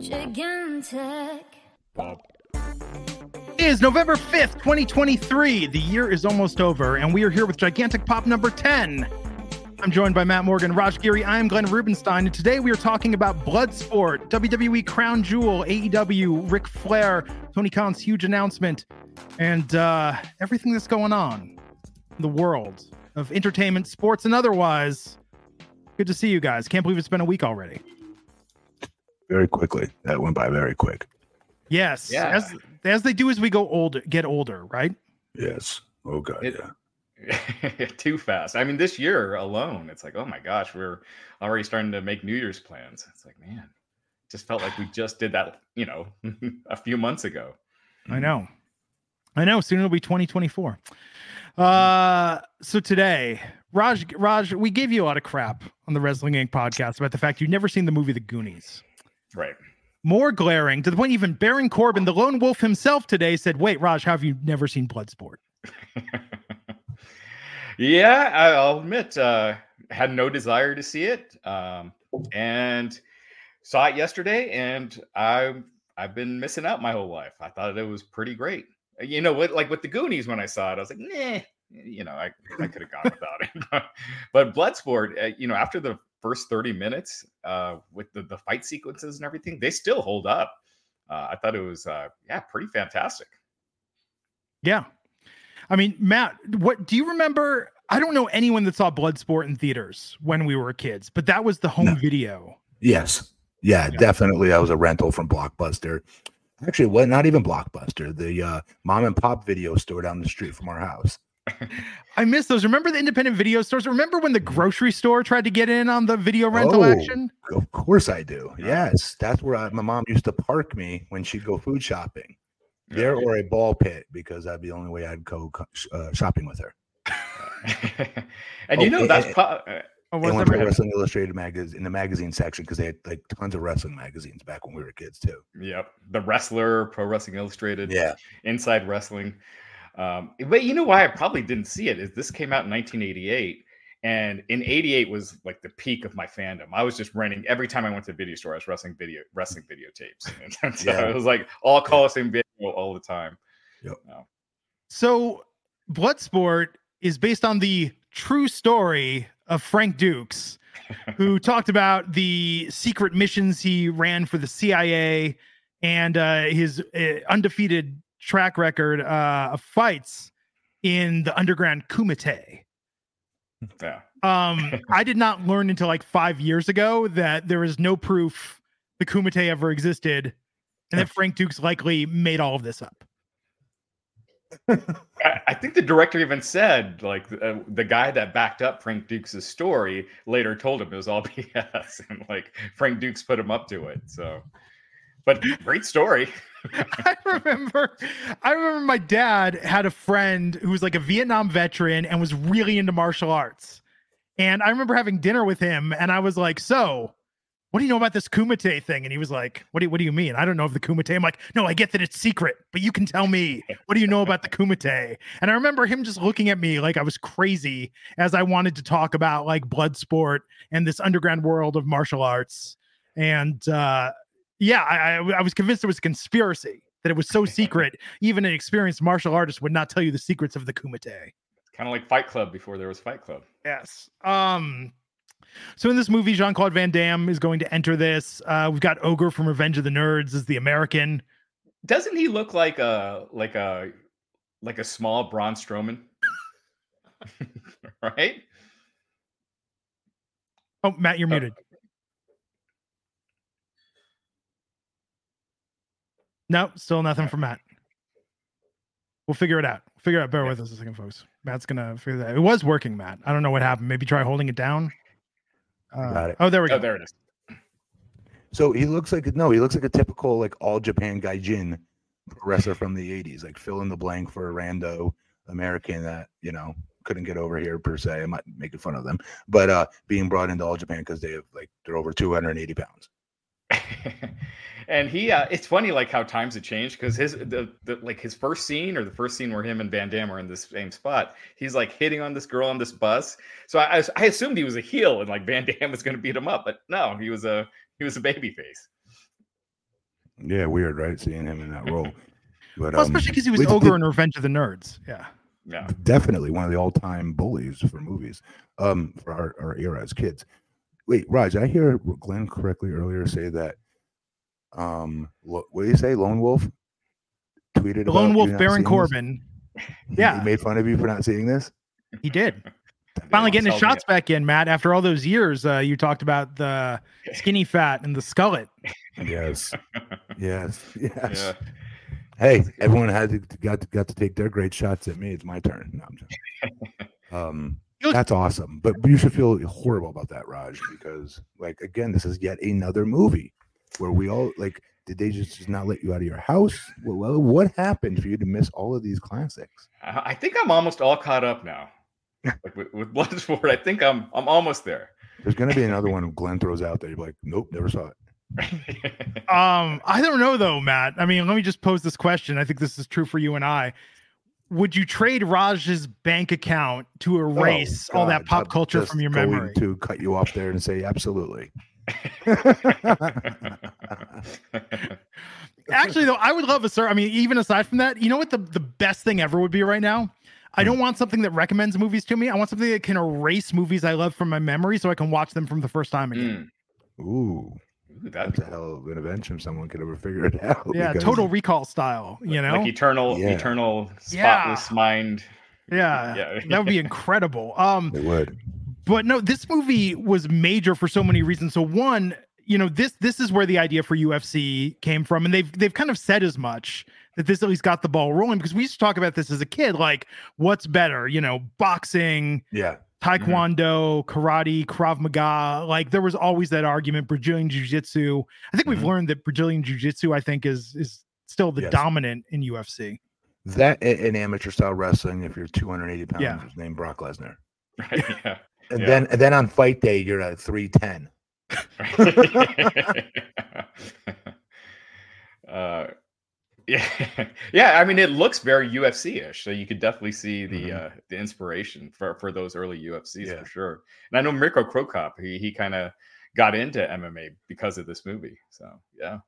Gigantic. It is November 5th, 2023. The year is almost over, and we are here with Gigantic Pop number 10. I'm joined by Matt Morgan, Raj Giri. I am Glenn Rubenstein, and today we are talking about Bloodsport, WWE Crown Jewel, AEW, Ric Flair, Tony Khan's huge announcement, and uh, everything that's going on in the world of entertainment, sports, and otherwise. Good to see you guys. Can't believe it's been a week already. Very quickly. That went by very quick. Yes, Yeah. as as they do as we go older, get older, right? Yes. Oh god. It- yeah. too fast. I mean, this year alone, it's like, oh my gosh, we're already starting to make New Year's plans. It's like, man, just felt like we just did that, you know, a few months ago. I know. I know. Soon it'll be 2024. Uh so today, Raj Raj, we gave you a lot of crap on the Wrestling Inc. podcast about the fact you've never seen the movie The Goonies. Right. More glaring to the point even Baron Corbin, the lone wolf himself today, said, Wait, Raj, how have you never seen Bloodsport? yeah, I'll admit, uh, had no desire to see it, um, and saw it yesterday, and I I've been missing out my whole life. I thought it was pretty great. You know, what like with the Goonies when I saw it, I was like, nah. You know, I, I could have gone without it, but Bloodsport, uh, you know, after the first thirty minutes, uh, with the the fight sequences and everything, they still hold up. Uh, I thought it was, uh, yeah, pretty fantastic. Yeah. I mean, Matt, what do you remember? I don't know anyone that saw Bloodsport in theaters when we were kids, but that was the home No. video. Yes. Yeah, Yeah. definitely. That was a rental from Blockbuster. Actually, what not even Blockbuster, the uh, mom and pop video store down the street from our house. I miss those. Remember the independent video stores? Remember when the grocery store tried to get in on the video rental Oh. action? Of course I do. Yes. That's where I, my mom used to park me when she'd go food shopping. There or a ball pit because that'd be the only way I'd go uh, shopping with her. and you Oh, know and- that's and- pro- Or And was went there- to Wrestling Illustrated magazine in the magazine section because they had like tons of wrestling magazines back when we were kids too. Yep, the wrestler, Pro Wrestling Illustrated, Yeah. Inside Wrestling. Um, but you know why I probably didn't see it is this came out in 1988, and in '88 was like the peak of my fandom. I was just renting every time I went to the video store. I was wrestling video, wrestling videotapes. And so Yeah. it was like all Coliseum video all the time. Yep. So, Bloodsport is based on the true story of Frank Dux, who talked about the secret missions he ran for the CIA and uh, his uh, undefeated track record uh, of fights in the underground Kumite. Yeah, Um, I did not learn until like five years ago that there is no proof the Kumite ever existed, and that Frank Dux likely made all of this up. I, think the director even said like uh, the guy that backed up Frank Dux' story later told him it was all BS, and like Frank Dux put him up to it. So, but great story. I remember, I remember my dad had a friend who was like a Vietnam veteran and was really into martial arts. And I remember having dinner with him, and I was like, "So, what do you know about this Kumite thing?" And he was like, "What do you, What do you mean? I don't know of the Kumite." I'm like, "No, I get that it's secret, but you can tell me. What do you know about the Kumite?" And I remember him just looking at me like I was crazy as I wanted to talk about like blood sport and this underground world of martial arts. And uh, yeah, I, I, I was convinced it was a conspiracy that it was so secret, even an experienced martial artist would not tell you the secrets of the Kumite. Kind of like Fight Club before there was Fight Club. Yes. Um. So in this movie, Jean Claude Van Damme is going to enter this. Uh, we've got Ogre from Revenge of the Nerds as the American. Doesn't he look like a like a like a small Braun Strowman? right? Oh, Matt, you're muted. No, still nothing from Matt. We'll figure it out. Figure out. Bear with us a second, folks. Matt's gonna figure that. It was working, Matt. I don't know what happened. Maybe try holding it down. Uh, Got it. Oh, there we go. Oh, there it is. So he looks like no, he looks like a typical like all Japan gaijin wrestler from the '80s, like fill in the blank for a rando American that you know couldn't get over here per se. I'm not making fun of them, but uh being brought into all Japan because they have like they're over 280 pounds. and he uh it's funny like how times have changed because his the, the like his first scene or the first scene where him and Van Damme are in this same spot, he's like hitting on this girl on this bus. So I I assumed he was a heel and like Van Damme was gonna beat him up, but no, he was a he was a baby face. Yeah, weird, right? Seeing him in that role. But Well, um, especially because he was ogre did- in Revenge of the Nerds. Yeah. Yeah. definitely one of the all-time bullies for movies um for our, our era as kids wait raj i hear glenn correctly earlier say that um lo- what did he say lone wolf tweeted The Lone about Wolf Baron seeing this? Corbin. Yeah. he made fun of you for not seeing this He did. Finally getting his Tell me- shots back in, Matt. After all those years, uh, you talked about the skinny fat and the skullet. yes yes yes Yeah. hey everyone had to got to, got to take their great shots at me it's my turn no, I'm just, um He looks- That's awesome. But you should feel horrible about that, Raj, because like again, this is yet another movie where we all like did they just, just not let you out of your house? Well, well, what happened for you to miss all of these classics? I I think I'm almost all caught up now. like with, with Bloodsport, I think I'm I'm almost there. There's gonna be another one Glenn throws out there. You're like, nope, never saw it. Um, I don't know though, Matt. I mean, let me just pose this question. I think this is true for you and I. Would you trade Raj's bank account to erase all that pop I'm culture just from your going memory? To cut you off there and say absolutely. Actually, though, I would love a sir. I mean, even aside from that, you know what the, the best thing ever would be right now? I Hmm. don't want something that recommends movies to me. I want something that can erase movies I love from my memory so I can watch them from the first time again. Mm, Ooh, ooh, that'd that's a hell of an invention. if Someone could ever figure it out. Yeah, because- total recall style, you know? like eternal, Yeah. eternal, Yeah. spotless mind. yeah, Yeah. that would be incredible. Um, It would. but no this movie was major for so many reasons so one you know this this is where the idea for ufc came from and they've they've kind of said as much that this at least got the ball rolling because we used to talk about this as a kid like what's better you know boxing Yeah. Taekwondo karate krav maga like there was always that argument brazilian jiu-jitsu i think we've Mhm. learned that brazilian jiu-jitsu i think is is still the Yes. dominant in ufc That in amateur style wrestling, if you're 280 pounds, Yeah. is named Brock Lesnar. Right? Yeah. And Yeah. then and then on fight day, you're at 310. uh, yeah, yeah. I mean, it looks very UFC-ish, so you could definitely see the Mhm. uh, the inspiration for for those early UFCs Yeah. for sure. And I know Mirko Cro Cop, he he kind of got into MMA because of this movie. So yeah,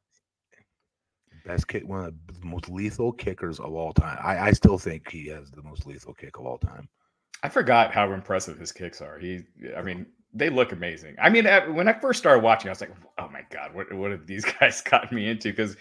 Best kick, one of the most lethal kickers of all time. I, I still think he has the most lethal kick of all time. I forgot how impressive his kicks are. He, I mean, they look amazing. I mean, when I first started watching, I was like, "Oh my god, what what have these guys gotten me into?" Because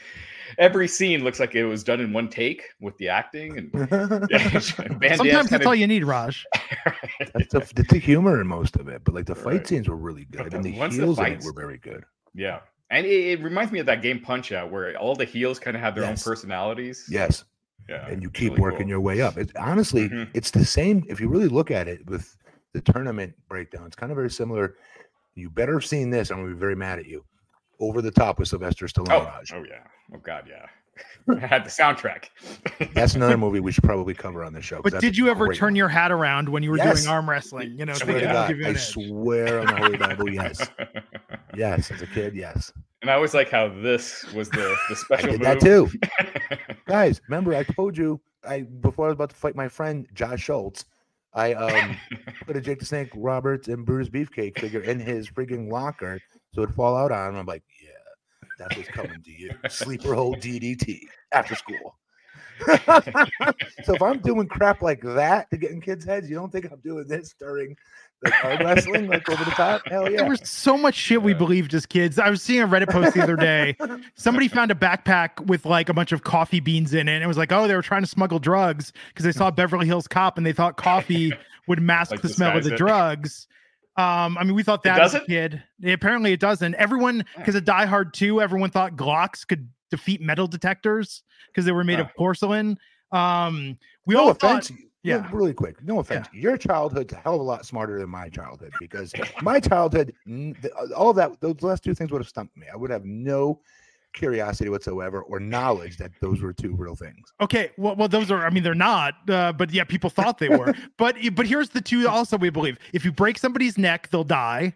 every scene looks like it was done in one take with the acting and. Yeah, Van sometimes Damme's that's all you need raj That's the, the, the humor in most of it, but like the fight Right. scenes were really good, and the- the once the heels in it fights- were very good. yeah, and it, it reminds me of that game Punch Out, where all the heels kind of have their Yes. own personalities. Yes, yeah, and you keep really working cool. your way up. It's honestly, Mhm. it's the same. If you really look at it with the tournament breakdown, it's kind of very similar. You better have seen this. I'm gonna be very mad at you. Over the top with Sylvester Stallone. Oh, Raj. oh yeah, oh god, yeah. I had the soundtrack. That's another movie we should probably cover on the show. but did you ever great turn movie. your hat around when you were Yes. doing arm wrestling you know Swear thinking to God, you I edge? swear on the Holy Bible, yes, yes. As a kid, yes, And I always like how this was the the I special. did that too. Guys, remember I told you I before I was about to fight my friend Josh Schultz, I um put a Jake the Snake Roberts and Bruce Beefcake figure in his freaking locker so it'd fall out on him. I'm like, yeah, that's what's coming to you. Sleeper hole DDT after school. so if I'm doing crap like that to get in kids' heads, you don't think I'm doing this during like arm wrestling, like over the top? Hell yeah. There was so much shit we believed as kids. I was seeing a Reddit post the other day. Somebody found a backpack with like a bunch of coffee beans in it. And it was like, oh, they were trying to smuggle drugs because they saw Beverly Hills Cop and they thought coffee would mask Like the smell of the it. drugs. Um, I mean, we thought that as a doesn't? Apparently, it doesn't. Everyone, because of Die Hard 2, everyone thought Glocks could defeat metal detectors because they were made of porcelain. Um, we no all offense. thought, yeah, yeah. really quick. No offense. Your childhood's a hell of a lot smarter than my childhood because my childhood, all of that, those last two things would have stumped me. I would have no curiosity whatsoever or knowledge that those were two real things. Okay, well, well, those are. I mean, they're not. Uh, but yeah, people thought they were. but but here's the two. Also, we believe if you break somebody's neck, they'll die.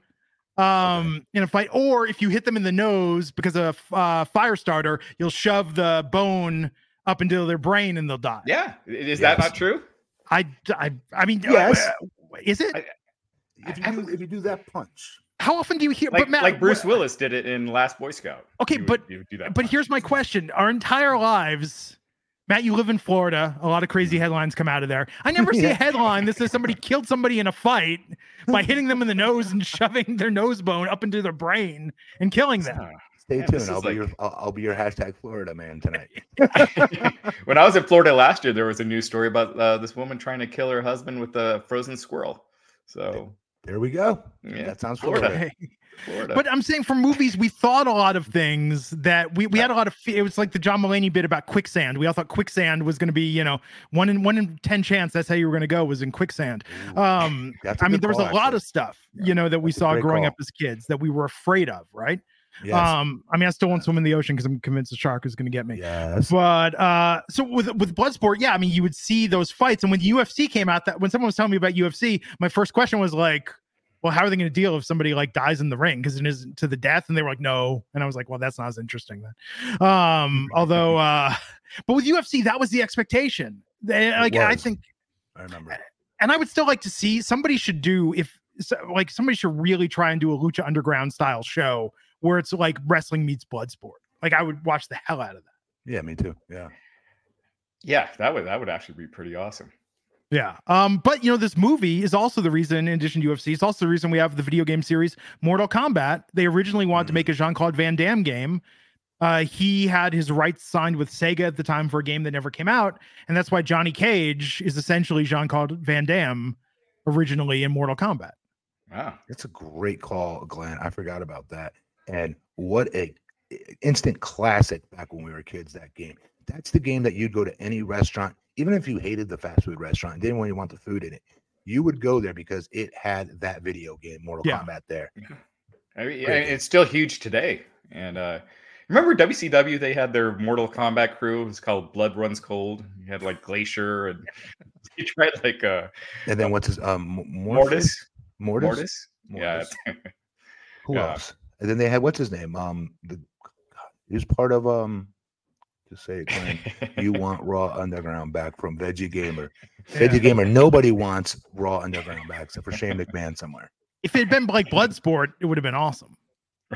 Um, in a fight, or if you hit them in the nose because of a uh, fire starter, you'll shove the bone up into their brain and they'll die. Yeah, I- is that not true? I, I, I mean, Yes. uh, is it? I- If you do, if you do that punch, How often do you hear? Like, but Matt, like Bruce what- Willis did it in Last Boy Scout. Okay, He would- but- he would do that. But punch. here's my question: Our entire lives, Matt, you live in Florida. A lot of crazy headlines come out of there. I never see a headline that says somebody killed somebody in a fight by hitting them in the nose and shoving their nose bone up into their brain and killing them. Stay Yeah, tuned. I'll be like- your I'll, I'll be your hashtag Florida man tonight. when I was in Florida last year, there was a news story about uh, this woman trying to kill her husband with a frozen squirrel. So There we go. Yeah, That sounds Florida. Florida. Florida. But I'm saying for movies, we thought a lot of things that we, we had a lot of. It was like the John Mulaney bit about quicksand. We all thought quicksand was going to be, you know, one in one in ten chance. That's how you were going to go was in quicksand. Um, That's a I mean, there was a call, lot of stuff, Yeah, you know, that we that's a saw growing call. up as kids that we were afraid of, right? Yes. Um, I mean, I still want to swim in the ocean because I'm convinced the shark is going to get me. yes. But uh, so with with Bloodsport, yeah, I mean, you would see those fights, and when the UFC came out, that when someone was telling me about UFC, my first question was like, "Well, how are they going to deal if somebody like dies in the ring because it is to the death?" And they were like, "No," and I was like, "Well, that's not as interesting then." Um, although, uh, but with UFC, that was the expectation. They, like, I think I remember. and I would still like to see somebody should do if so- like somebody should really try and do a lucha underground style show where it's like wrestling meets blood sport. Like I would watch the hell out of that. Yeah, me too. Yeah. yeah, that would that would actually be pretty awesome. Yeah. Um, but you know, this movie is also the reason, in addition to UFC, it's also the reason we have the video game series Mortal Kombat. They originally wanted to Mhm. make a Jean-Claude Van Damme game. Uh, he had his rights signed with Sega at the time for a game that never came out, and that's why Johnny Cage is essentially Jean-Claude Van Damme originally in Mortal Kombat. Wow. That's a great call, Glenn. I forgot about that. And what a instant classic back when we were kids. That game. That's the game that you'd go to any restaurant, even if you hated the fast food restaurant didn't really want the food in it. You would go there because it had that video game, Mortal Yeah. Kombat. There. I mean, yeah, it's still huge today. And uh remember WCW? They had their Mortal Kombat crew. It was called Blood Runs Cold. You had like Glacier, and you tried like uh And then what's his um M- Mortis. Mortis. Mortis. Yeah. Who Yeah. else? And then they had what's his name? Um, the he was part of um. Just say it, Glenn. you want Raw Underground back from Veggie Gamer. Veggie Gamer. Nobody wants Raw Underground back except for Shane McMahon somewhere. If it had been like Bloodsport, it would have been awesome.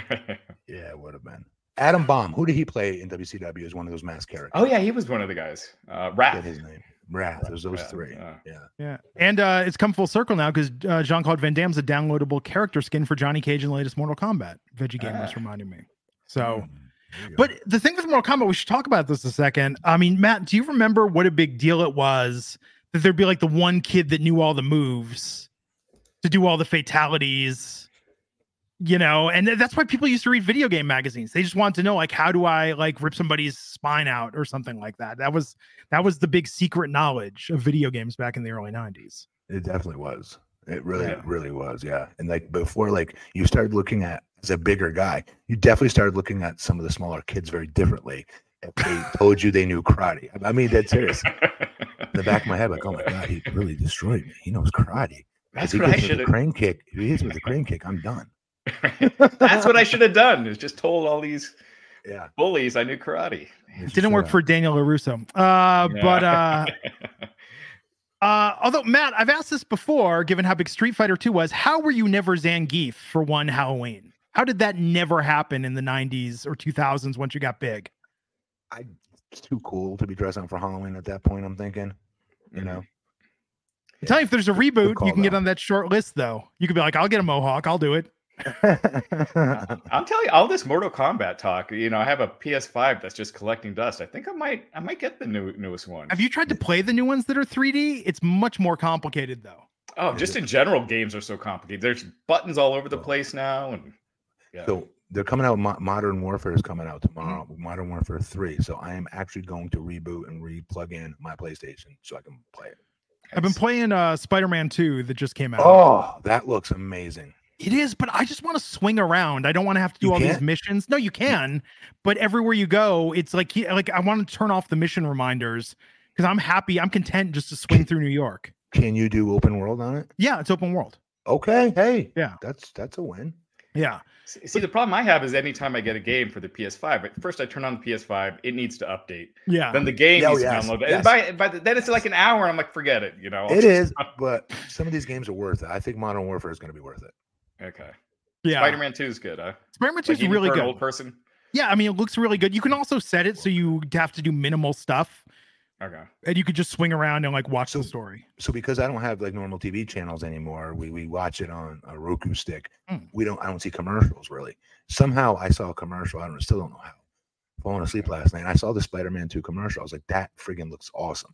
Yeah, it would have been. Adam Bomb. Who did he play in WCW as one of those mask characters? oh yeah, he was one of the guys. Uh Wrath. his name. Wrath. There's those Wrath, three. yeah. Yeah. Yeah, and uh, it's come full circle now because uh, Jean Claude Van Damme's a downloadable character skin for Johnny Cage in the latest Mortal Kombat. Veggie Gamers Ah. reminded me. So, Mm, there you go. but the thing with Mortal Kombat, we should talk about this a second. I mean, Matt, do you remember what a big deal it was that there'd be like the one kid that knew all the moves to do all the fatalities? You know, and that's why people used to read video game magazines. They just wanted to know, like, how do I like rip somebody's spine out or something like that. That was that was the big secret knowledge of video games back in the early '90s. It definitely was. It really, Yeah. really was. Yeah. And like before, like you started looking at as a bigger guy, you definitely started looking at some of the smaller kids very differently. If they told you they knew karate. I mean, dead serious. In the back of my head, like, oh my god, he really destroyed me. He knows karate. That's If he what I gets me should with a crane kick. If he hits with a crane kick, I'm done. That's what I should have done. Is just told all these Yeah. bullies I knew karate. It didn't work for Daniel LaRusso. Uh, But uh, uh, although Matt, I've asked this before, given how big Street Fighter 2 was, how were you never Zangief for one Halloween? How did that never happen in the 90s or 2000s once you got big? I it's too cool to be dressing up for Halloween at that point, I'm thinking. You know. I'm telling you, if there's a reboot, you can get on that short list, though. You could be like, I'll get a mohawk, I'll do it. I'm telling you, all this Mortal Kombat talk. You know, I have a PS5 that's just collecting dust. I think I might, I might get the new newest one. Have you tried to play the new ones that are 3D? It's much more complicated, though. Oh, just in general, games are so complicated. There's buttons all over the place now, and yeah. So they're coming out. Mo- Modern Warfare is coming out tomorrow. Modern Warfare Three. So I am actually going to reboot and re-plug in my PlayStation so I can play it. I've been playing uh Spider-Man 2 that just came out. Oh, that looks amazing. It is, but I just want to swing around. I don't want to have to do You all these can't? missions. No, you can, but everywhere you go, it's like like I want to turn off the mission reminders because I'm happy. I'm content just to swing through New York. Can you do open world on it? Yeah, it's open world. Okay. Hey. Yeah. That's that's a win. Yeah, See, see, the problem I have is anytime I get a game for the PS5, but first I turn on the PS5, it needs to update. yeah. Then the game Oh, needs yes, to download. yes. And by, by the, then it's like an hour, and I'm like, forget it. You know, It is, but some of these games are worth it. I think Modern Warfare is going to be worth it. Okay. yeah. Spider-Man 2 is good, huh? Spider-Man 2 is even really for good. an old person. Yeah, I mean, it looks really good. You can also set it so you have to do minimal stuff, Okay. and you could just swing around and like watch the story. So because I don't have like normal TV channels anymore, we we watch it on a Roku stick. Mm. We don't. I don't see commercials really. Somehow I saw a commercial. I don't still don't know how. Falling asleep last night. And I saw the Spider-Man 2 commercial. I was like, that friggin' looks awesome.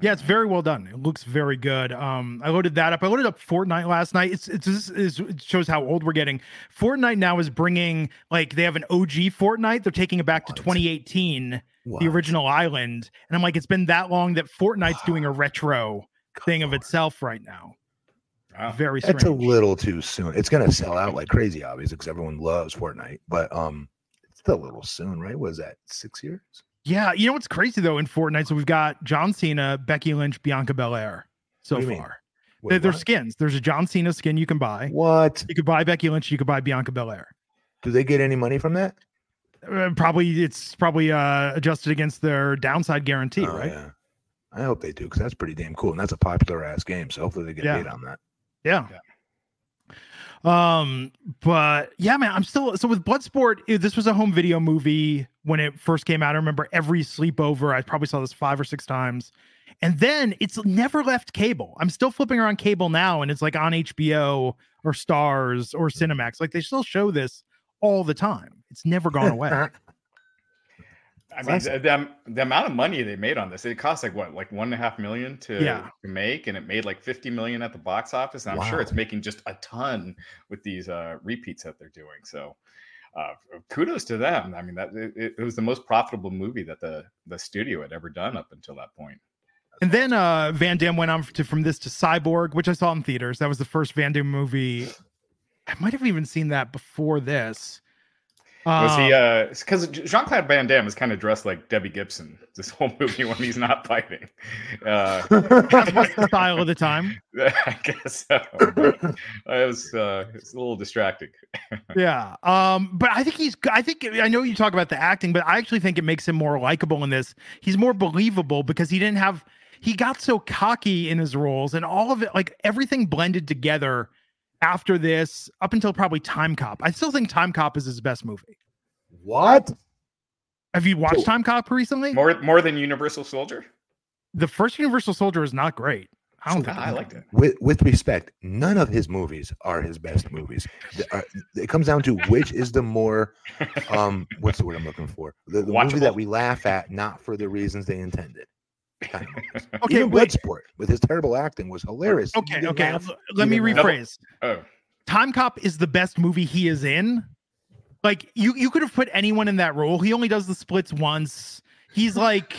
Yeah, it's very well done. It looks very good. Um, I loaded that up. I loaded up Fortnite last night. It's it's this is it shows how old we're getting. Fortnite now is bringing like they have an OG Fortnite. They're taking it back to 2018, What? the original island. And I'm like, it's been that long that Fortnite's doing a retro thing of itself right now. Wow. Very strange. That's a little too soon. It's gonna sell out like crazy, obviously, because everyone loves Fortnite. But um, it's a little soon, right? Was that six years? Yeah, you know what's crazy though in Fortnite? So we've got John Cena, Becky Lynch, Bianca Belair so What do you mean? far. Wait, They're, they're what? skins. There's a John Cena skin you can buy. What? You could buy Becky Lynch. You could buy Bianca Belair. Do they get any money from that? Uh, probably it's probably uh adjusted against their downside guarantee, Oh, right? Yeah. I hope they do because that's pretty damn cool, and that's a popular ass game. So hopefully they get Yeah. paid on that. Yeah. Um, but yeah, man, I'm still so with Bloodsport. eh, This was a home video movie when it first came out. I remember every sleepover. I probably saw this five or six times, and then it's never left cable. I'm still flipping around cable now, and it's like on HBO or Stars or Cinemax. Like they still show this all the time. It's never gone away. I mean, the, the, the amount of money they made on this, it cost like what, like one and a half million to, Yeah. to make, and it made like 50 million at the box office. And I'm sure it's making just a ton with these uh, repeats that they're doing. So uh, kudos to them. I mean, that it, it was the most profitable movie that the, the studio had ever done up until that point. And then uh Van Damme went on to from this to Cyborg, which I saw in theaters. That was the first Van Damme movie. I might have even seen that before this. Was he, Um, uh, because Jean Claude Van Damme is kind of dressed like Debbie Gibson this whole movie when he's not fighting. Uh, that was the style of the time. I guess so. but It was, uh, it's a little distracting. Yeah. Um, but I think he's I think I know you talk about the acting, but I actually think it makes him more likable in this. He's more believable because he didn't have he got so cocky in his roles and all of it, like everything blended together after this, up until probably Time Cop. I still think Time Cop is his best movie. what? Have you watched So- Time Cop recently? More, more than Universal Soldier. the first Universal Soldier is not great. I don't So- think I liked it. With with respect, none of his movies are his best movies. The- uh, It comes down to which is the more um what's the word I'm looking for? The, the movie that we laugh at, not for the reasons they intended. Kind of movies. Okay, Even wait. Bloodsport with his terrible acting was hilarious. Okay, okay. laugh. Let me You laugh. rephrase. Oh, Time Cop is the best movie he is in. Like you, you could have put anyone in that role. He only does the splits once. He's like,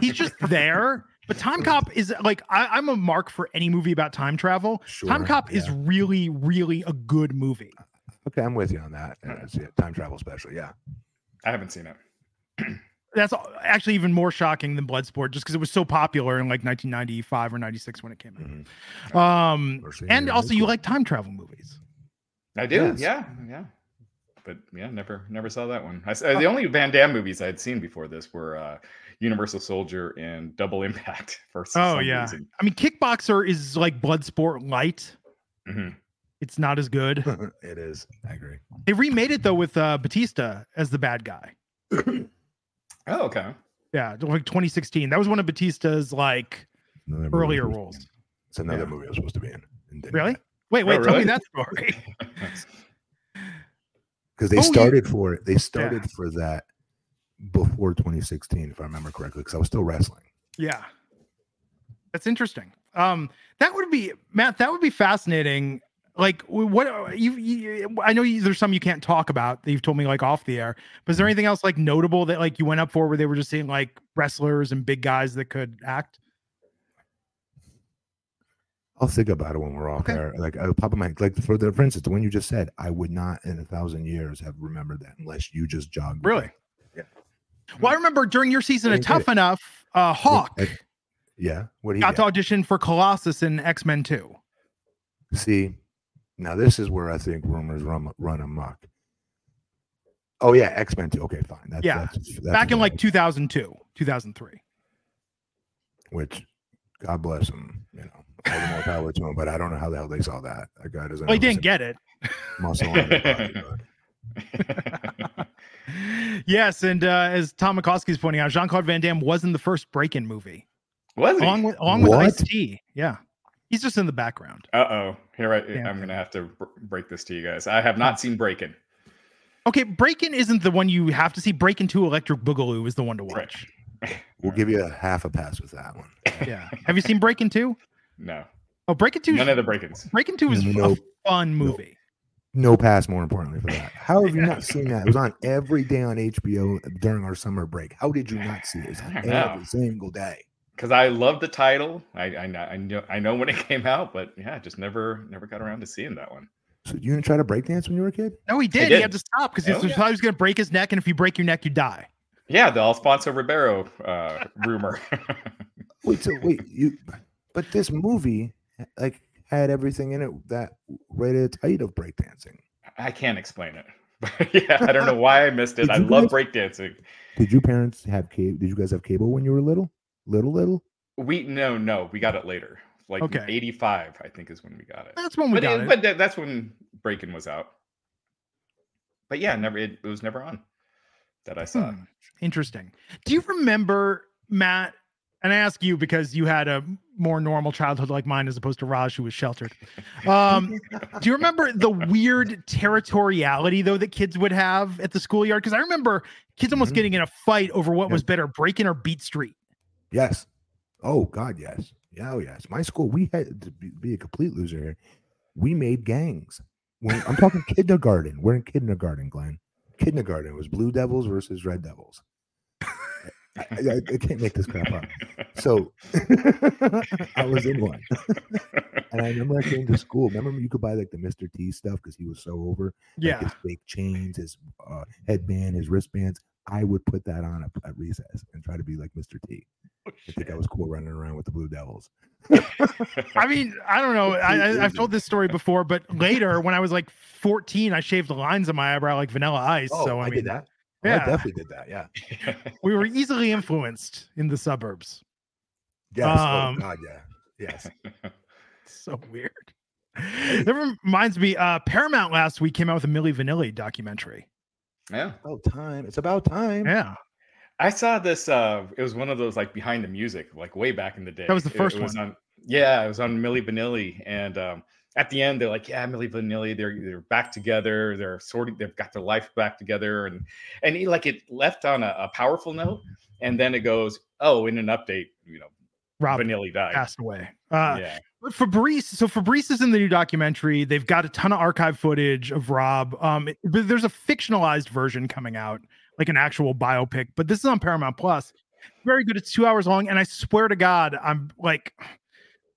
he's just there. But Time Cop is like, I, I'm a mark for any movie about time travel. time Sure, Cop is really, really a good movie. Okay, I'm with you on that. Uh, time travel special, yeah. I haven't seen it. That's actually even more shocking than Bloodsport, just because it was so popular in like 1995 or 96 when it came out. Um, and also you like time travel movies. I do. Yes. Yeah, yeah. But yeah, never, never saw that one. I, s- uh, the only Van Damme movies I had seen before this were uh, Universal Soldier and Double Impact. For Oh some yeah. reason. I mean, Kickboxer is like Bloodsport light. Mhm. It's not as good. it is. I agree. They remade it though with uh, Batista as the bad guy. Oh, okay. Yeah, like 2016. That was one of Batista's like Another movie I was earlier roles. It's another Yeah. movie I was supposed to be in. and Really? get. Wait, wait, Oh, tell me that story. because they Oh, you- started for it. They started for that before 2016, if I remember correctly, because I was still wrestling. yeah. That's interesting. Um, that would be Matt, that would be fascinating. Like what uh, you, you I know you, there's some you can't talk about that you've told me like off the air, but is there anything else like notable that like you went up for where they were just seeing like wrestlers and big guys that could act? I'll think about it when we're off Okay. there. Like, I'll pop in my like for the for instance, the one you just said, I would not in a thousand years have remembered that unless you just jogged. Really? Yeah. Well, I remember during your season of Tough Enough, uh Hawk Yeah. What do you got get? to audition for Colossus in X Men 2. See, now this is where I think rumors run run amok. Oh yeah, X Men too. Okay, fine. That's, Yeah. that's, that's Back in like 2002, 2003. which, God bless him. You know, all the more power to him. But I don't know how the hell they saw that. That guy doesn't. Well, he didn't get it. muscle body, yes, and uh, as Tom McCoskey is pointing out, Jean Claude Van Damme was in the first Break In movie, Was he? along with along with Ice T. Yeah, he's just in the background. Uh oh. Here I, Yeah. I'm gonna have to br- break this to you guys. I have not seen Breakin. Okay, Breakin isn't the one you have to see. Breakin Two Electric Boogaloo is the one to Right. watch. We'll give you a half a pass with that one. Yeah, have you seen Breakin Two? No, Oh, Breakin Two. none of the Breakins. Breakin Two is Nope. a fun movie. No pass, more importantly for that. How have you not seen that? It was on every day on HBO during our summer break. How did you not see it? It was on know. every single day. Because I love the title. I, I know I know I know when it came out, but yeah, just never never got around to seeing that one. So you didn't try to break dance when you were a kid? No, he did. He had to stop because he Oh, was yeah. thought he was going to break his neck, and if you break your neck, you die. Yeah, the Alfonso Ribeiro uh, rumor. Wait, so wait, you but this movie like had everything in it that rated at height of breakdancing. I can't explain it. But yeah, I don't know why I missed it. I love guys- breakdancing. Did your parents have cable? Did you guys have cable when you were little? Little little? We no no we got it later. Like Okay. 85, I think is when we got it. That's when we but got it- it. but that, that's when Breaking was out. But yeah, never it, it was never on that I saw. Hmm, Interesting. Do you remember Matt? And I ask you because you had a more normal childhood like mine, as opposed to Raj, who was sheltered. Um, do you remember the weird territoriality though that kids would have at the schoolyard? Because I remember kids almost Mhm. getting in a fight over what Yeah. was better, Breaking or Beat Street. Yes. Oh God, yes. Yeah, oh yes. My school, we had to be, be a complete loser here. We made gangs. When, I'm talking kindergarten. We're in kindergarten, Glenn. Kindergarten it was Blue Devils versus Red Devils. I, I, I can't make this crap up. So I was in one, and I remember I came to school. Remember, you could buy like the Mr. T stuff because he was so over. like, Yeah. his fake chains, his uh, headband, his wristbands. I would put that on at, at recess and try to be like Mr. T. I think I was cool running around with the Blue Devils. I mean, I don't know. I, I, I've told this story before, but later when I was like 14, I shaved the lines on my eyebrow like Vanilla Ice. so I, mean, did that. Oh, yeah. I definitely did that. Yeah. we were easily influenced in the suburbs. Yes. Um, oh God, yeah. Yes. so weird. That reminds me, uh, Paramount last week came out with a Milli Vanilli documentary. Yeah. About time. It's about time. Yeah. I saw this. Uh, it was one of those like behind the music, like way back in the day. That was the first it was one. On, yeah, it was on Milli Vanilli, and um, at the end, they're like, "Yeah, Milli Vanilli, they're they're back together. They're sorting. They've got their life back together." And and he, like it left on a, a powerful note, and then it goes, "Oh, in an update, you know, Rob Vanilli died." passed away. Uh, yeah, Fabrice, so Fabrice is in the new documentary. They've got a ton of archive footage of Rob. Um, it- there's a fictionalized version coming out, like an actual biopic. But this is on Paramount Plus. Very good. It's two hours long, and I swear to God, I'm like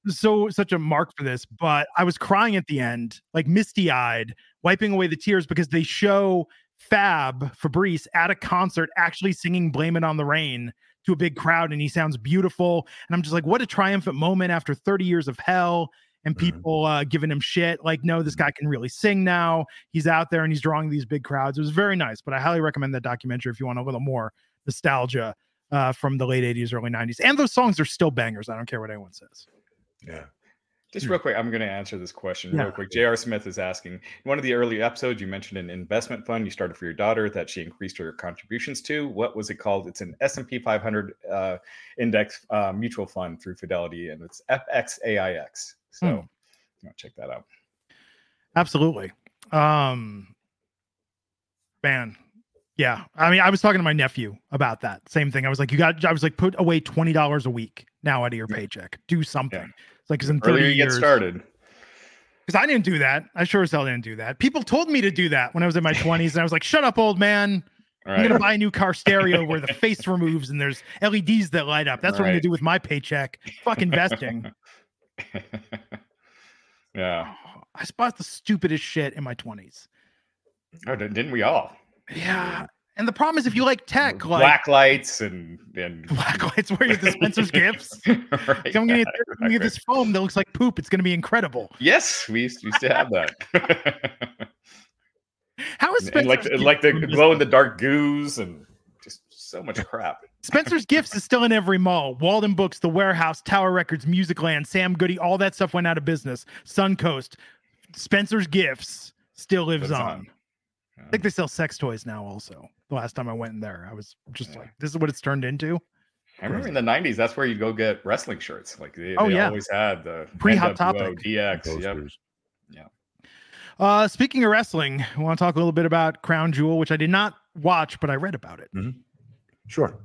so such a mark for this. But I was crying at the end, like misty eyed, wiping away the tears because they show Fab Fabrice at a concert actually singing "Blame It on the Rain." To a big crowd, and he sounds beautiful. And I'm just like, what a triumphant moment after 30 years of hell and Mhm. people uh, giving him shit. Like, no, this guy can really sing now. He's out there and he's drawing these big crowds. It was very nice, but I highly recommend that documentary if you want a little more nostalgia uh, from the late 80s, early 90s. And those songs are still bangers. I don't care what anyone says. Yeah. Just real quick, I'm going to answer this question Yeah. real quick. J.R. Smith is asking in one of the earlier episodes, you mentioned an investment fund you started for your daughter that she increased her contributions to. What was it called? It's an S&P 500 uh, index uh, mutual fund through Fidelity, and it's FXAIX. So Hmm. you know, check that out. Absolutely. Um, man. Yeah. I mean, I was talking to my nephew about that same thing. I was like, you got, I was like, put away $20 a week now out of your paycheck. Do something. Yeah. Like, 'cause in 30 Earlier you years, get started. Because I didn't do that. I sure as hell didn't do that. People told me to do that when I was in my 20s, and I was like, shut up, old man. I'm gonna buy a new car stereo where the face removes and there's LEDs that light up. That's what I'm gonna do with my paycheck. Fuck investing. yeah. I bought the stupidest shit in my 20s. Oh, didn't we all? Yeah. And the problem is if you like tech, mm-hmm. like Black lights and and black lights where you have the Spencer's gifts. Right, So I'm gonna yeah, get, I'm gonna get this foam that looks like poop. It's gonna be incredible. Yes, we used, used to have that. How is and like Spencer's the, like the glow in the dark goos and just so much crap. Spencer's Gifts is still in every mall. Walden Books, The Warehouse, Tower Records, Musicland, Sam Goody, all that stuff went out of business. Suncoast, Spencer's Gifts still lives Lives on. on. I think they sell sex toys now. Also, the last time I went in there, I was just Yeah. like, "This is what it's turned into." I remember in the '90s, that's where you go get wrestling shirts. Like they, Oh, they yeah. always had the Pre-Hot NWO, Topic. DX. Yep. Posters. Uh, speaking of wrestling, I want to talk a little bit about Crown Jewel, which I did not watch, but I read about it. Sure.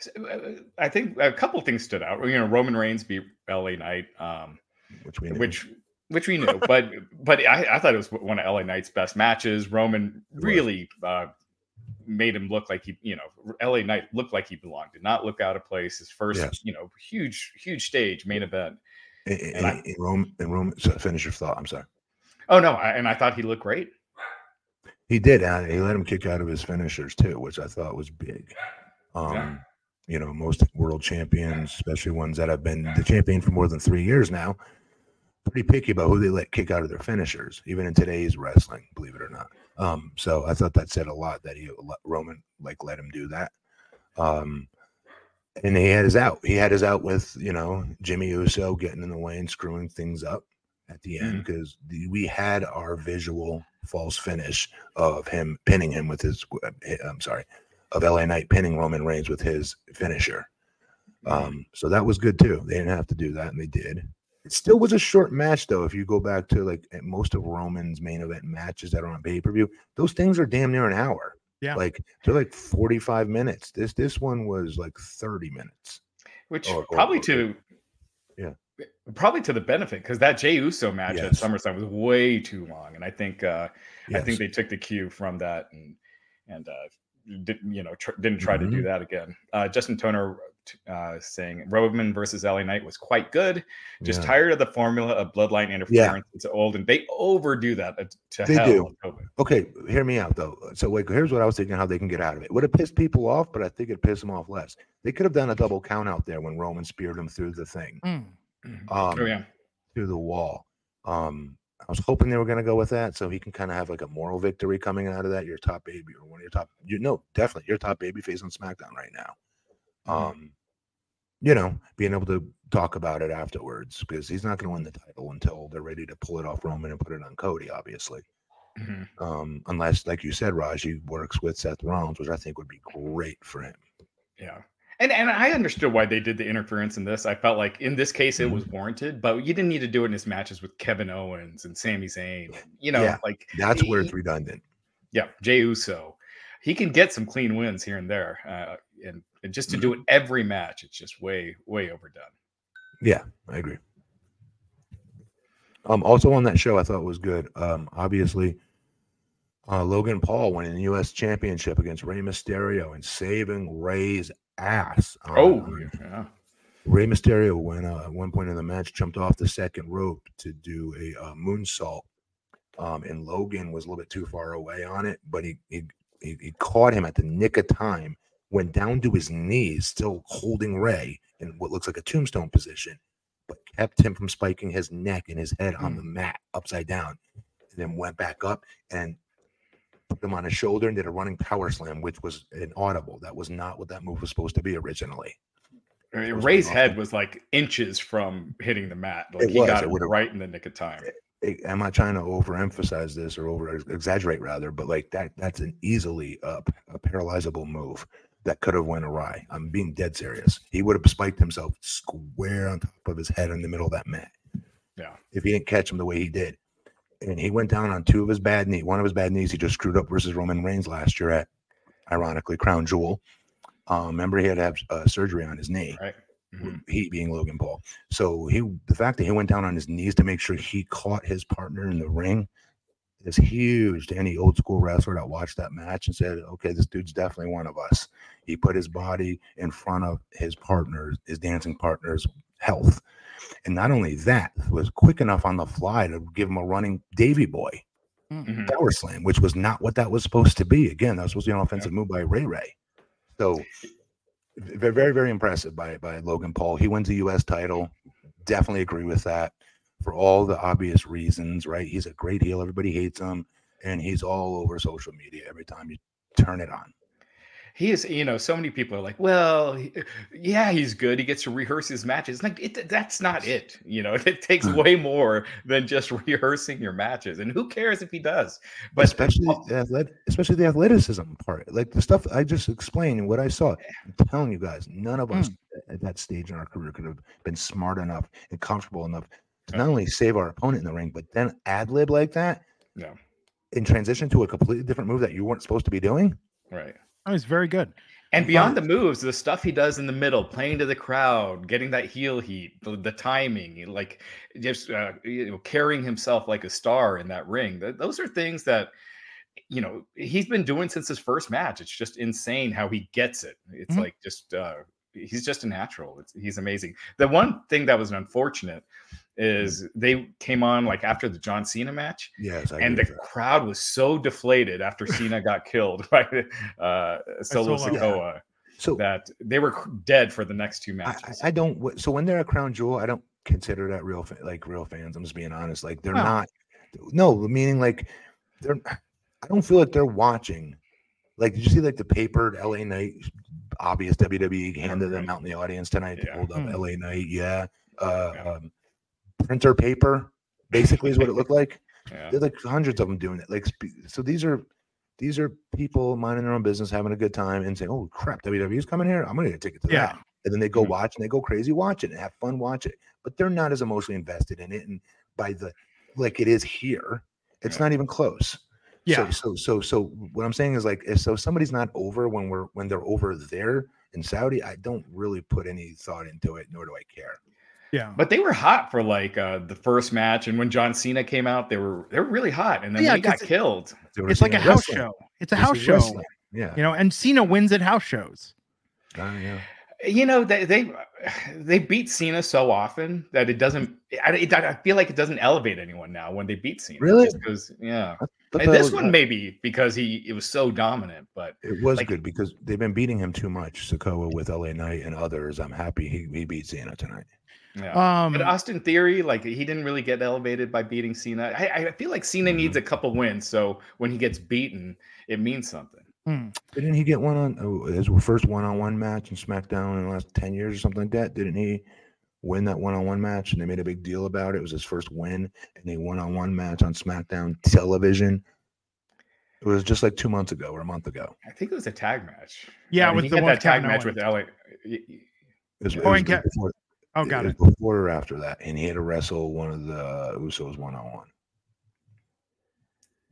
So, uh, I think a couple things stood out. You know, Roman Reigns beat LA Knight, um, Which we knew. which which we knew, but but I, I thought it was one of LA Knight's best matches. Roman really uh, made him look like he, you know, LA Knight looked like he belonged. Did not look out of place. His first, Yes. you know, huge huge stage main event. in, in, I- in Rome, in Rome. So finish your thought. I'm sorry. Oh no, I, and I thought he looked great. He did. And he let him kick out of his finishers too, which I thought was big. Um, Yeah. You know, most world champions, especially ones that have been the champion for more than three years now, pretty picky about who they let kick out of their finishers, even in today's wrestling, believe it or not. Um, so I thought that said a lot that he Roman like let him do that. Um, and he had his out. He had his out with you know Jimmy Uso getting in the way and screwing things up at the end because we had our visual false finish of him pinning him with his. uh, I'm sorry, of LA Knight pinning Roman Reigns with his finisher. Um, so that was good too. They didn't have to do that, and they did. It still was a short match though. If you go back to like most of Roman's main event matches that are on pay per view, those things are damn near an hour. Yeah. like they're like forty five minutes. This this one was like thirty minutes. which Or- probably or- to yeah. probably to the benefit because that Jey Uso match at SummerSlam was way too long, and I think uh, I think they took the cue from that and and uh, didn't you know tr- didn't try to do Mhm. that again. Uh, Justin Toner uh, saying Roman versus LA Knight was quite good. Just Yeah. tired of the formula of bloodline interference. It's old, and they overdo that uh, to They hell. do. Okay, hear me out though. So like, here's what I was thinking: how they can get out of it. Would have pissed people off, but I think it pissed them off less. They could have done a double count out there when Roman speared him through the thing, Mm. um, oh yeah, through the wall. Um, I was hoping they were going to go with that, so he can kind of have like a moral victory coming out of that. Your top baby, or one of your top, you know, definitely your top baby face on SmackDown right now. Mhm. Um, you know, being able to talk about it afterwards because he's not going to win the title until they're ready to pull it off Roman and put it on Cody, obviously. Mhm. um, unless, like you said, Raj, he works with Seth Rollins, which I think would be great for him. yeah. And and I understood why they did the interference in this. I felt like in this case it Mhm. was warranted, but you didn't need to do it in his matches with Kevin Owens and Sami Zayn. and, You know, Yeah, like That's where it's redundant. yeah, Jey Uso. He can get some clean wins here and there, uh, and, and just to do Mm-hmm. it every match, it's just way way overdone. Yeah, I agree. Um, also on that show, I thought was good. Um, obviously, uh, Logan Paul winning the U.S. Championship against Rey Mysterio and saving Rey's ass. Um, Oh, yeah. Rey Mysterio, when uh, at one point in the match, jumped off the second rope to do a uh, moonsault, um, and Logan was a little bit too far away on it, but he, he he he caught him at the nick of time, went down to his knees, still holding Rey in what looks like a tombstone position, but kept him from spiking his neck and his head on the mat upside down, and then went back up and put him on his shoulder and did a running power slam, which was inaudible. That was not what that move was supposed to be originally. I mean, Rey's awesome. head was like inches from hitting the mat. Like It he was, got it it right in the nick of time. it- I'm not trying to overemphasize this or over exaggerate rather, but like that that's an easily uh, a paralyzable move that could have went awry. I'm being dead serious. He would have spiked himself square on top of his head in the middle of that mat Yeah. if he didn't catch him the way he did. And he went down on two of his bad knees. One of his bad knees he just screwed up versus Roman Reigns last year at, ironically, Crown Jewel. Um, remember he had to have uh, surgery on his knee. Right. Mhm. he being Logan Paul. So he the fact that he went down on his knees to make sure he caught his partner in the ring is huge to any old school wrestler that watched that match and said, okay, this dude's definitely one of us. He put his body in front of his partner's, his dancing partner's health. And not only that, was quick enough on the fly to give him a running Davey Boy Mhm. power slam, which was not what that was supposed to be. Again, that was supposed to be an offensive move by Rey Rey. So very, very, very impressive by by Logan Paul. He wins the U.S. title. Definitely agree with that for all the obvious reasons. Right? He's a great heel. Everybody hates him, and he's all over social media every time you turn it on. He is, you know, so many people are like, well, yeah, he's good. He gets to rehearse his matches. Like, it, that's not it. You know, it takes Mm. way more than just rehearsing your matches. And who cares if he does? But especially the athletic, especially the athleticism part, like the stuff I just explained and what I saw. I'm telling you guys, none of us at that stage in our career could have been smart enough and comfortable enough to not only save our opponent in the ring, but then ad lib like that Yeah. in transition to a completely different move that you weren't supposed to be doing. right. Oh, he's very good. And beyond the moves, the stuff he does in the middle, playing to the crowd, getting that heel heat, the, the timing, like just uh, you know, carrying himself like a star in that ring. Th- those are things that you know he's been doing since his first match. It's just insane how he gets it. It's Mhm. like just uh, he's just a natural. It's, he's amazing. The one thing that was unfortunate is they came on like after the John Cena match Yes, I and the that. crowd was so deflated after Cena got killed by uh, Solo Solo. Sikoa so that they were dead for the next two matches. I I don't. So when they're a Crown Jewel, I don't consider that real, like real fans. I'm just being honest. Like they're Well- not. No, meaning like they're. I don't feel like they're watching. Like, did you see like the papered LA Knight, obvious WWE handed them out in the audience tonight to Yeah. hold up Hmm. LA Knight? Yeah. Uh, Yeah. Um, printer paper, basically, is what it looked like. yeah. There's like hundreds of them doing it. Like, so these are these are people minding their own business, having a good time, and saying, "Oh crap, WWE's coming here. I'm gonna get a ticket to Yeah. that." And then they go Mhm. watch and they go crazy, watch it and have fun, watch it. But they're not as emotionally invested in it, and by the like it is here, it's Yeah. not even close. Yeah. So, so, so, so, what I'm saying is like, if so, somebody's not over when we're when they're over there in Saudi. I don't really put any thought into it, nor do I care. Yeah. But they were hot for like uh, the first match, and when John Cena came out, they were they were really hot, and then Yeah, when he got 'cause it- killed. They were It's like a seeing house wrestling. show. It's a This house show. wrestling. Yeah. You know, and Cena wins at house shows. Uh, yeah. You know they they they beat Cena so often that it doesn't. I, it, I feel like it doesn't elevate anyone now when they beat Cena. Really? Because yeah, But And that this was- one maybe because he it was so dominant, but It was Like- good because they've been beating him too much. Sikoa with LA Knight and others. I'm happy he, he beat Cena tonight. yeah. Um, But Austin Theory, like he didn't really get elevated by beating Cena. I, I feel like Cena needs Mm-hmm. a couple wins, so when he gets beaten, it means something. hmm. Didn't he get one on oh, his first one-on-one match in SmackDown in the last ten years or something like that? Didn't he win that one-on-one match? And they made a big deal about it. It was his first win in a one-on-one match on SmackDown television. It was just like two months ago or a month ago. I think it was a tag match. Yeah, I mean, with he the had one that tag match with LA. y- y- It was, it Oh, was and Ke- before, Oh, got it. was before or after that, and he had to wrestle one of the Usos one-on-one.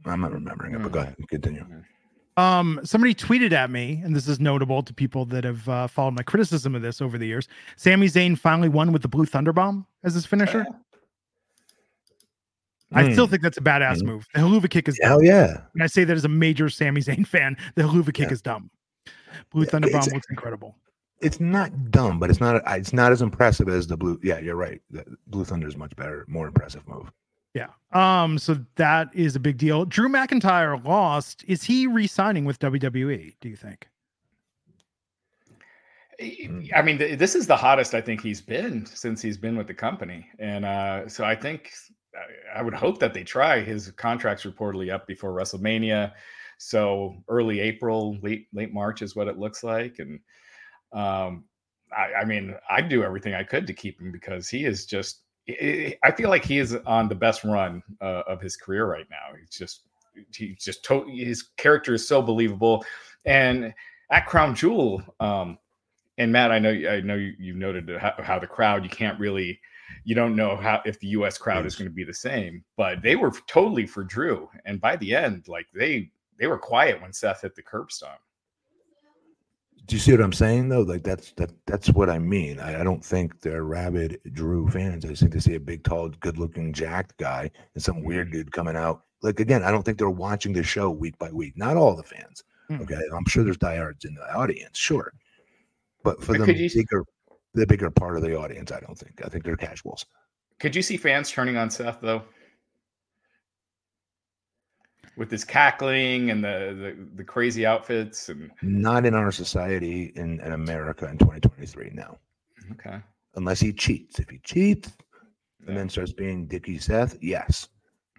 I'm not remembering it, but go Mm. ahead, continue. Um, somebody tweeted at me, and this is notable to people that have uh, followed my criticism of this over the years. Sami Zayn finally won with the Blue Thunder Bomb as his finisher. I still Hmm. think that's a badass Mhm. move. The Helluva kick is Hell dumb. yeah. And I say that as a major Sami Zayn fan. The Helluva kick Yeah. is dumb. Blue Yeah, Thunder Bomb it's- looks incredible. it's not dumb, but it's not it's not as impressive as the blue. Yeah, you're right. The Blue Thunder is much better, more impressive move. Yeah. Um, so that is a big deal. Drew McIntyre lost. Is he re-signing with WWE, do you think? I mean, th- this is the hottest I think he's been since he's been with the company, and uh, so I think I- would hope that they try. His contract's reportedly up before WrestleMania, so early April, late late March is what it looks like, and um, I, I mean, I'd do everything I could to keep him because he is just. I feel like he is on the best run uh, of his career right now. He's just, he's just to- his character is so believable, and at Crown Jewel, um, and Matt, I know I know you, you noted how, how the crowd you can't really you don't know how if the U.S. crowd is going to be the same, but they were totally for Drew, and by the end, like they they were quiet when Seth hit the curb stomp. Do you see what I'm saying though? Like that's that that's what I mean. I, I don't think they're rabid Drew fans. I just think they see a big, tall, good-looking, jacked guy and some weird dude coming out. Like again, I don't think they're watching the show week by week. Not all the fans. Hmm. Okay, I'm sure there's diehards in the audience, sure, but for But the you- bigger, the bigger part of the audience, I don't think. I think they're casuals. Could you see fans turning on Seth though? With his cackling and the, the, the crazy outfits and Not in our society in, in America in 2023. No, okay. unless he cheats. If he cheats Yeah. and then starts being Dickie Seth, yes.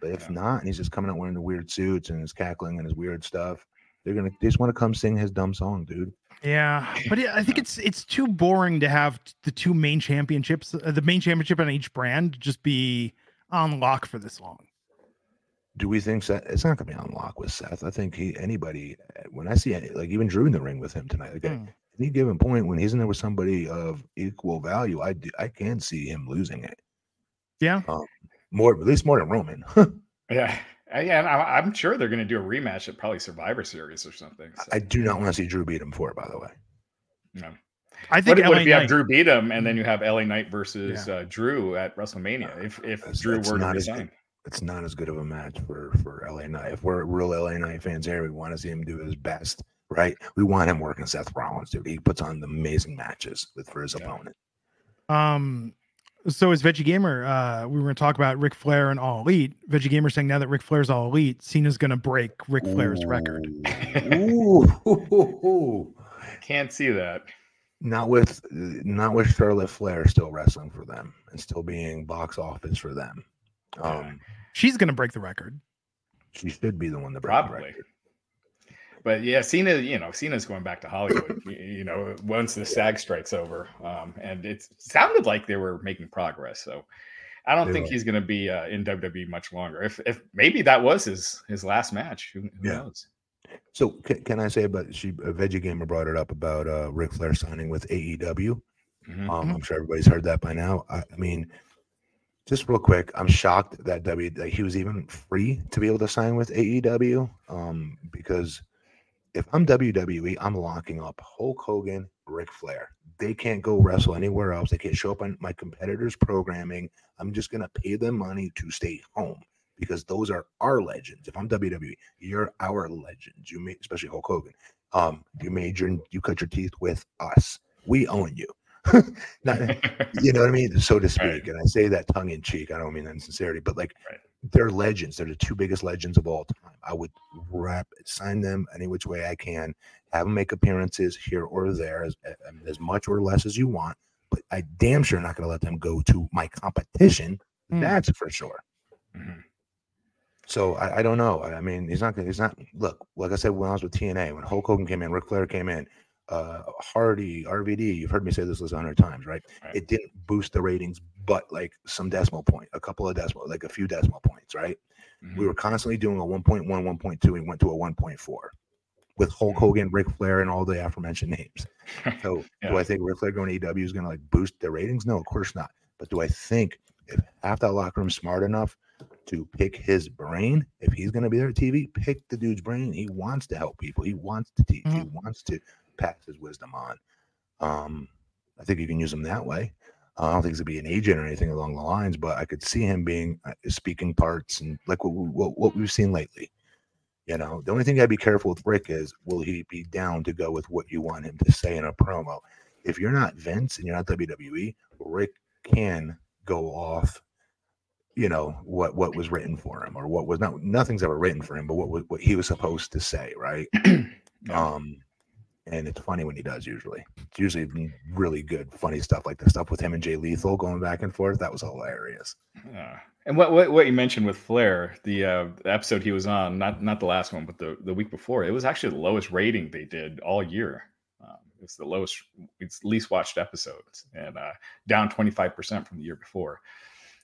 But if Yeah. not, and he's just coming out wearing the weird suits and his cackling and his weird stuff, they're gonna they just want to come sing his dumb song, dude. Yeah, but it, I think it's it's too boring to have the two main championships, uh, the main championship on each brand, just be on lock for this long. Do we think Seth? It's not gonna be on lock with Seth. I think he anybody when I see it, like even Drew in the ring with him tonight. Like at Hmm. any given point when he's in there with somebody of equal value, I do, I can see him losing it. Yeah, More at least more than Roman. Yeah. Yeah, and I, I'm sure they're going to do a rematch at probably Survivor Series or something. so, I do not want to see Drew beat him for it, by the way. no. I think if- what if you have Drew beat him and then you have LA Knight versus uh, Drew at WrestleMania? If if That's- Drew that's were to not as good. resign, it's not as good of a match for for LA Knight. If we're real LA Knight fans here, we want to see him do his best, right? We want him working Seth Rollins, dude. He puts on amazing matches with for his Yeah. opponent. Um, so is Veggie Gamer, uh, we were going to talk about Ric Flair and All Elite. Veggie Gamer saying now that Ric Flair's All Elite, Cena's going to break Ric Flair's record. Ooh. Ooh. can't see that. not with not with Charlotte Flair still wrestling for them and still being box office for them. Um, She's going to break the record. she should be the one to break the Probably. record. But yeah, Cena, you know, Cena's going back to Hollywood. you know, once the SAG strike's over, um, and it sounded like they were making progress. So I don't They think were. he's going to be uh, in WWE much longer. If if maybe that was his his last match, who, who Yeah. knows? So can, can I say about she a veggie gamer brought it up about uh Ric Flair signing with AEW. Mhm. Um, I'm sure everybody's heard that by now. I, I mean, just real quick, I'm shocked that W that he was even free to be able to sign with AEW. Um, because if I'm WWE, I'm locking up Hulk Hogan, Ric Flair. They can't go wrestle anywhere else. They can't show up on my competitors' programming. I'm just gonna pay them money to stay home because those are our legends. If I'm WWE, you're our legends. You made, especially Hulk Hogan. Um, you made your, you cut your teeth with us. We own you. Not, you know what I mean, so to speak. Right. And I say that tongue in cheek. I don't mean that in sincerity, but like Right. they're legends. They're the two biggest legends of all time. I would wrap sign them any which way I can. Have them make appearances here or there, as, as much or less as you want. But I damn sure not going to let them go to my competition. Hmm. That's for sure. Mhm. So I, I don't know. I I mean, he's not. gonna He's not. Look, like I said, when I was with TNA, when Hulk Hogan came in, Ric Flair came in, uh, Hardy, RVD. You've heard me say this list a hundred times, right? Right. It didn't boost the ratings, but like some decimal point, a couple of decimal, like a few decimal points, right? Mhm. We were constantly doing a 1.1, 1.2, and went to a 1.4 with Hulk Mhm. Hogan, Ric Flair, and all the aforementioned names. So Yeah. do I think Ric Flair going to AEW is going to like boost the ratings? No, of course not. But do I think if half that locker room smart enough to pick his brain, if he's going to be there at TV, pick the dude's brain. He wants to help people. He wants to teach. He Mhm. wants to pass his wisdom on. Um, I think you can use him that way. Uh, I don't think he's gonna be an agent or anything along the lines, but I could see him being uh, speaking parts and like what, what what we've seen lately. You know, the only thing I'd be careful with Ric is will he be down to go with what you want him to say in a promo? If you're not Vince and you're not WWE, Ric can go off. You know what what was written for him or what was not nothing's ever written for him, but what what he was supposed to say, right? Um, and it's funny when he does. Usually, it's usually really good, funny stuff like the stuff with him and Jay Lethal going back and forth. That was hilarious. Yeah. And what, what what you mentioned with Flair, the, uh, the episode he was on, not not the last one, but the, the week before, it was actually the lowest rating they did all year. Um, it's the lowest, it's least watched episodes, and uh, down twenty five percent from the year before.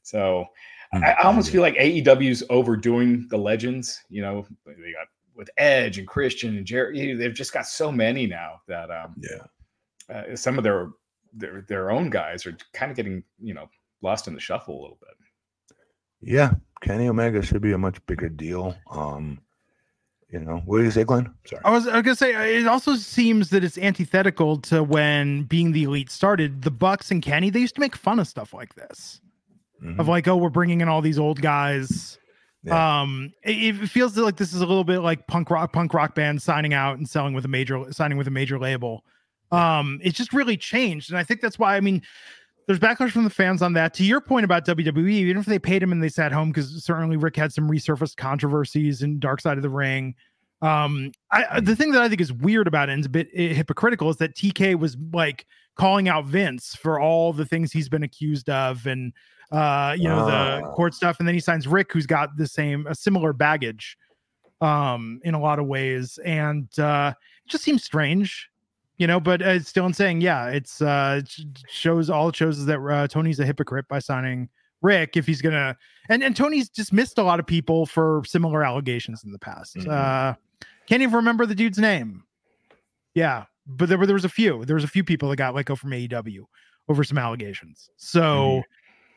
So Hmm. I, I almost feel like AEW's overdoing the legends. You know, they got with Edge and Christian and Jerry. They've just got so many now that um, Yeah, uh, some of their their their own guys are kind of getting you know lost in the shuffle a little bit. yeah. Kenny Omega should be a much bigger deal. Um, You know, what do you say, Glenn? Sorry. I was, I was gonna say uh, it also seems that it's antithetical to when being the elite started. The Bucks and Kenny they used to make fun of stuff like this, Mhm. of like, oh, we're bringing in all these old guys. Yeah. Um, it, it feels like this is a little bit like punk rock, punk rock band signing out and selling with a major, signing with a major label. Um, it's just really changed, and I think that's why. I mean, there's backlash from the fans on that. To your point about WWE, even if they paid him and they sat home, because certainly Ric had some resurfaced controversies in Dark Side of the Ring. Um, I the thing that I think is weird about it and is a bit uh, hypocritical is that TK was like calling out Vince for all the things he's been accused of and uh you know the Ah. court stuff. And then he signs Ric who's got the same a similar baggage um in a lot of ways. And uh it just seems strange you know but uh, it's still in saying yeah it's uh it shows all it shows is that uh, Tony's a hypocrite by signing Ric if he's gonna and and Tony's dismissed a lot of people for similar allegations in the past. Mhm. uh can't even remember the dude's name. Yeah but there were there was a few. There was a few people that got let go from AEW over some allegations. So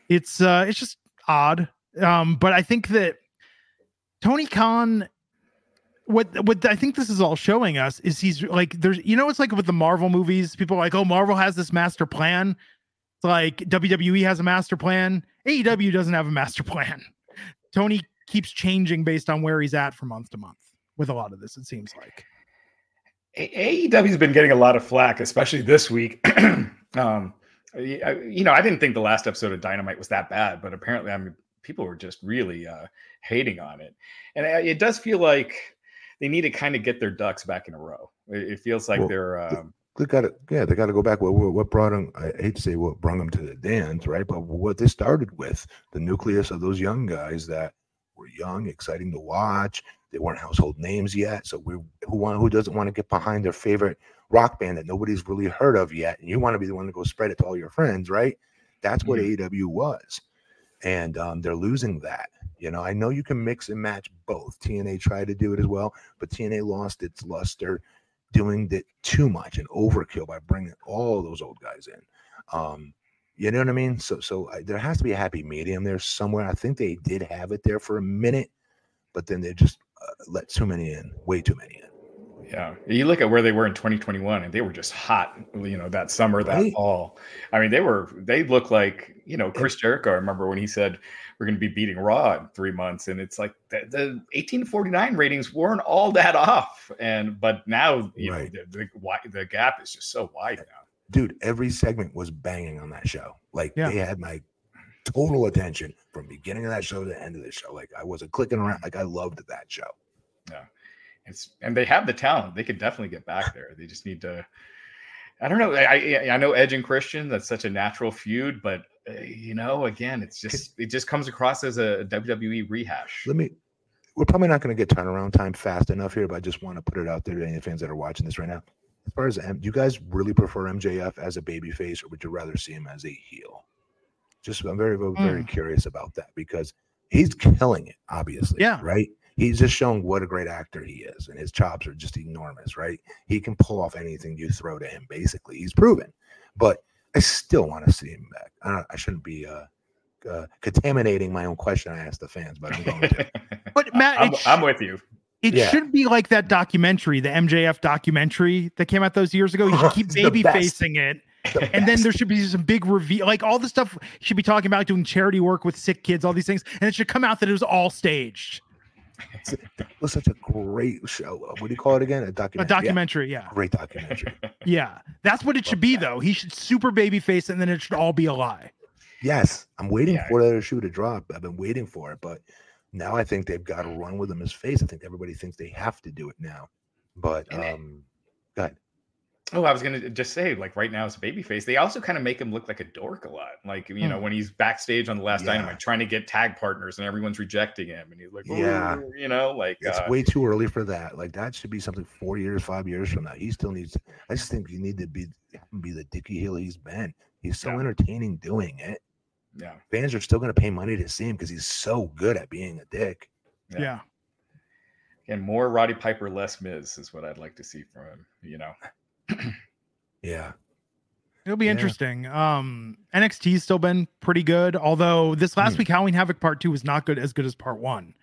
it's uh it's just odd. Um but I think that Tony Khan what what I think this is all showing us is he's like there's you know it's like with the Marvel movies people are like oh Marvel has this master plan. It's like WWE has a master plan. AEW doesn't have a master plan. Tony keeps changing based on where he's at from month to month with a lot of this it seems like. AEW's been getting a lot of flack, especially this week. um, you know, I didn't think the last episode of Dynamite was that bad, but apparently, I mean, people were just really uh, hating on it, and uh, it does feel like they need to kind of get their ducks back in a row. It, it feels like Well, they're. Um, they got to yeah they got to go back what what what brought them i hate to say what brought them to the dance right but what they started with the nucleus of those young guys that were young exciting to watch they weren't household names yet so we who want who doesn't want to get behind their favorite rock band that nobody's really heard of yet and you want to be the one to go spread it to all your friends right that's what aew was and um, they're losing that you know i know you can mix and match both tna tried to do it as well but tna lost its luster doing it too much and overkill by bringing all those old guys in. Um, you know what I mean? So, so I, there has to be a happy medium there somewhere. I think they did have it there for a minute, but then they just uh, let too many in, way too many in. Yeah, you look at where they were in 2021, and they were just hot. You know, that summer, that Right. fall. I mean, they were. They looked like you know Chris Jericho. I remember when he said we're going to be beating Raw in three months, and it's like the, the 1849 ratings weren't all that off. And but now you Right. know the, the the gap is just so wide now. Dude, every segment was banging on that show. Like Yeah. they had my total attention from beginning of that show to the end of the show. Like I wasn't clicking around. Like I loved that show. It's and they have the talent. They could definitely get back there. They just need to. I don't know. I I, know Edge and Christian. That's such a natural feud, but uh, you know, again, it's just it just comes across as a WWE rehash. Let me. We're probably not going to get turnaround time fast enough here, but I just want to put it out there to any fans that are watching this right now. As far as M, do you guys really prefer MJF as a baby face, or would you rather see him as a heel? Just I'm very, very, very curious about that because he's killing it. Obviously, Yeah. right. He's just showing what a great actor he is, and his chops are just enormous. Right, he can pull off anything you throw to him. Basically, he's proven. But I still want to see him back. I, don't, I shouldn't be uh, uh, contaminating my own question I asked the fans, but I'm going to. but Matt I'm, sh- I'm with you. It Yeah. should be like that documentary, the MJF documentary that came out those years ago. You should keep baby facing it. The And then there should be some big reveal, like all the stuff should be talking about doing charity work with sick kids, all these things. And it should come out that it was all staged. It was such a great show. Uh, What do you call it again? A A documentary. Yeah, documentary. Yeah. great documentary. Yeah. That's what it should be, though. He should super baby face and then it should all be a lie. yes, I'm waiting Yeah. for that shoe to drop. I've been waiting for it, but now I think they've got to run with him his face. I think everybody thinks they have to do it now. But And it- um, go ahead. Oh, I was gonna just say, like right now, as a babyface, they also kind of make him look like a dork a lot. Like you know, Hmm. when he's backstage on the last Yeah. Dynamite trying to get tag partners and everyone's rejecting him, and he's like, Yeah. You know, like It's uh, way too early for that. Like that should be something four years, five years from now. He still needs. I just think you need to be be the dicky heel he's been. He's so Yeah. entertaining doing it. yeah, Fans are still going to pay money to see him because he's so good at being a dick. Yeah. Yeah. and more Roddy Piper, less Miz is what I'd like to see from him. You know, Yeah. It'll be Yeah. interesting. Um, NXT's still been pretty good, although this last Hmm. week Halloween Havoc Part Two was not good as good as Part One.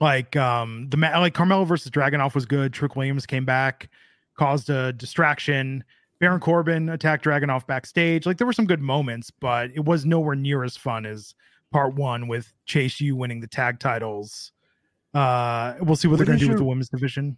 Like um the like Carmelo versus Dragunov was good. Trick Williams came back, caused a distraction. Baron Corbin attacked Dragunov backstage. Like there were some good moments, but it was nowhere near as fun as part one with Chase U winning the tag titles. Uh we'll see what, What they're gonna is do with the women's division.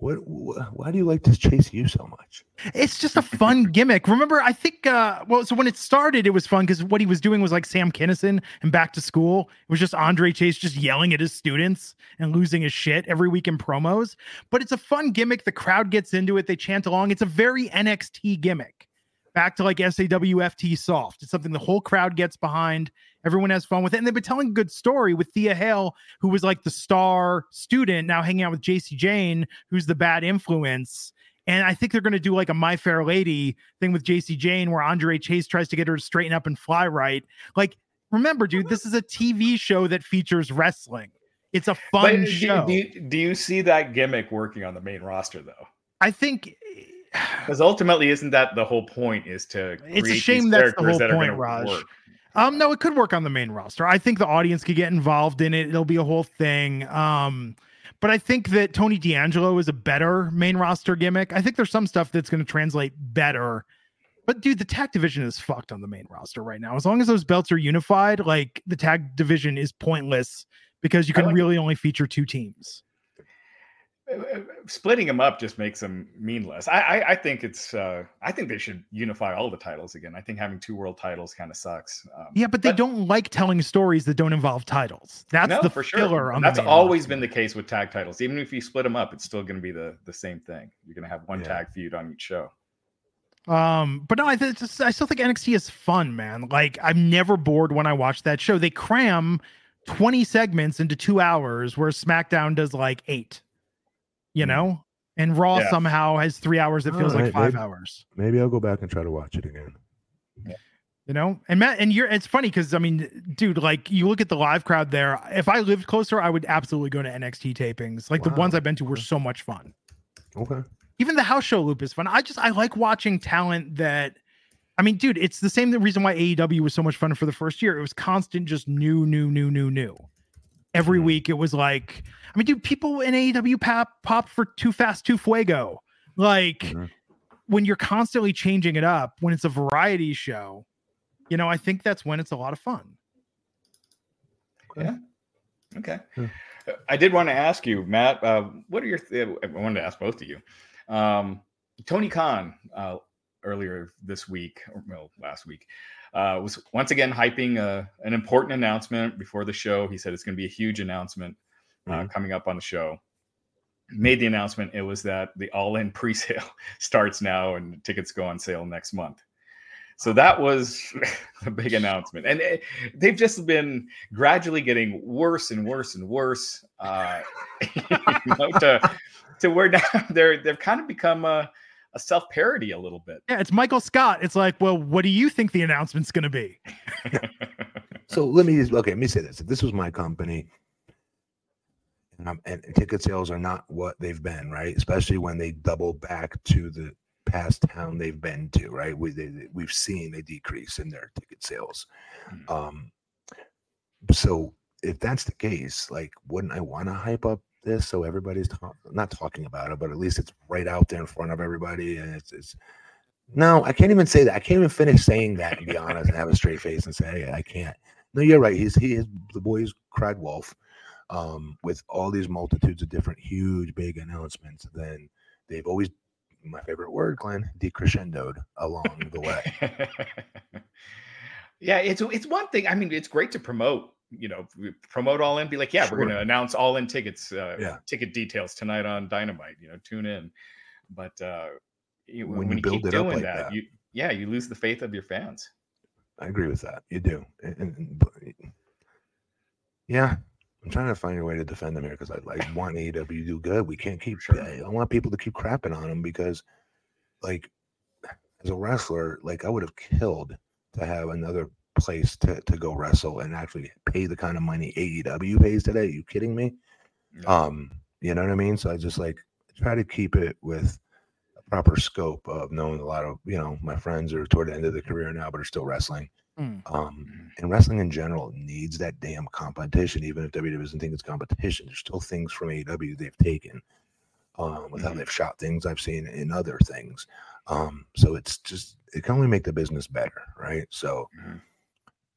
What, wh- Why do you like this Chase U so much? It's just a fun gimmick. Remember, I think uh well, so when it started, it was fun because what he was doing was like Sam Kinison and back to school. It was just Andre Chase just yelling at his students and losing his shit every week in promos. But it's a fun gimmick. The crowd gets into it, they chant along. It's a very NXT gimmick. Back to like SAWFT soft. It's something the whole crowd gets behind. Everyone has fun with it. And they've been telling a good story with Thea Hale, who was like the star student, now hanging out with Jacy Jayne, who's the bad influence. And I think they're going to do like a My Fair Lady thing with Jacy Jayne where Andre Chase tries to get her to straighten up and fly right. Like, remember, dude, this is a TV show that features wrestling. It's a fun do, show. do, do you see that gimmick working on the main roster though? I think eh, Because ultimately, isn't that the whole point? Is to It's a shame that's the whole that point, Raj. work. Um, no, it could work on the main roster. I think the audience could get involved in it. It'll be a whole thing. Um, but I think that Tony D'Angelo is a better main roster gimmick. I think there's some stuff that's going to translate better. But dude, the tag division is fucked on the main roster right now. As long as those belts are unified, like the tag division is pointless because you can like- really only feature two teams. Uh, Splitting them up just makes them meaningless. I, I, I think it's. Uh, I think they should unify all the titles again. I think having two world titles kind of sucks. Um, Yeah, but they don't like telling stories that don't involve titles. That's no, the for sure. filler on That's the always roster. been the case with tag titles. Even if you split them up, it's still going to be the the same thing. You're going to have one Yeah. tag feud on each show. Um, but no, I think I still think NXT is fun, man. Like I'm never bored when I watch that show. They cram 20 segments into two hours, where SmackDown does like eight. You Hmm. know, and Raw Yeah. somehow has three hours that feels like five maybe- hours. Maybe I'll go back and try to watch it again. You know, and Matt, and you're it's funny because I mean, dude, like you look at the live crowd there. If I lived closer, I would absolutely go to NXT tapings. Like the ones I've been to were so much fun. Okay. even the house show loop is fun. I just I like watching talent that I mean, dude, it's the same reason why AEW was so much fun for the first year. It was constant, just new, new, new, new, new. Every Mhm. week it was like, I mean, dude, people in AEW pop pop for Too Fast, Too Fuego. Like Mhm. when you're constantly changing it up, when it's a variety show, you know, I think that's when it's a lot of fun. Yeah. Okay. Hmm. Uh, I did want to ask you, Matt. Uh, what are your? Th- I wanted to ask both of you. Um, Tony Khan uh, earlier this week, or well, last week, uh, was once again hyping uh, an important announcement before the show. He said it's going to be a huge announcement uh, Mhm. coming up on the show. Made the announcement. It was that the all-in pre-sale starts now, and tickets go on sale next month. So that was a big announcement, and eh, they've just been gradually getting worse and worse and worse. Uh, you know, to to where now they're they've kind of become a, a self parody a little bit. Yeah, it's Michael Scott. It's like, well, what do you think the announcement's gonna be? So let me just okay. Let me say this: if this was my company, and, I'm, and ticket sales are not what they've been, right? Especially when they double back to the past town they've been to, right? We they, they- we've seen a decrease in their ticket sales. Mhm. Um, so if that's the case, like, wouldn't I want to hype up this so everybody's talk- not talking about it, but at least it's right out there in front of everybody, and it's it's. No, I can't even say that. I can't even finish saying that and be honest and have a straight face and say "Hey, I can't. No, you're right. He's he is the boys cried wolf. Um, with all these multitudes of different huge big announcements, then they've always my favorite word, Glenn, decrescendoed along the way. yeah, it's it's one thing. I mean, it's great to promote. You know, promote all in. Be like, yeah, we're going to announce all in tickets. Uh, Yeah. ticket details tonight on Dynamite. You know, tune in. But uh, you, When when, you keep it up doing like that, that. you yeah, you lose the faith of your fans. I agree with that. You do. And, and- yeah, I'm trying to find a way to defend them here because I like want AEW to do good. We can't keep. Sure. I want people to keep crapping on them because, like, as a wrestler, like I would have killed to have another place to, to go wrestle and actually pay the kind of money AEW pays today. you kidding me? Um, you know what I mean? So I just like try to keep it with a proper scope of knowing a lot of, you know, my friends are toward the end of the career now, but are still wrestling. Mm. Um, Mhm. and wrestling in general needs that damn competition, even if WWE doesn't think it's competition. There's still things from AEW they've taken um, with how Mhm. they've shot things I've seen in other things. Um, so it's just it can only make the business better, right? So Mhm.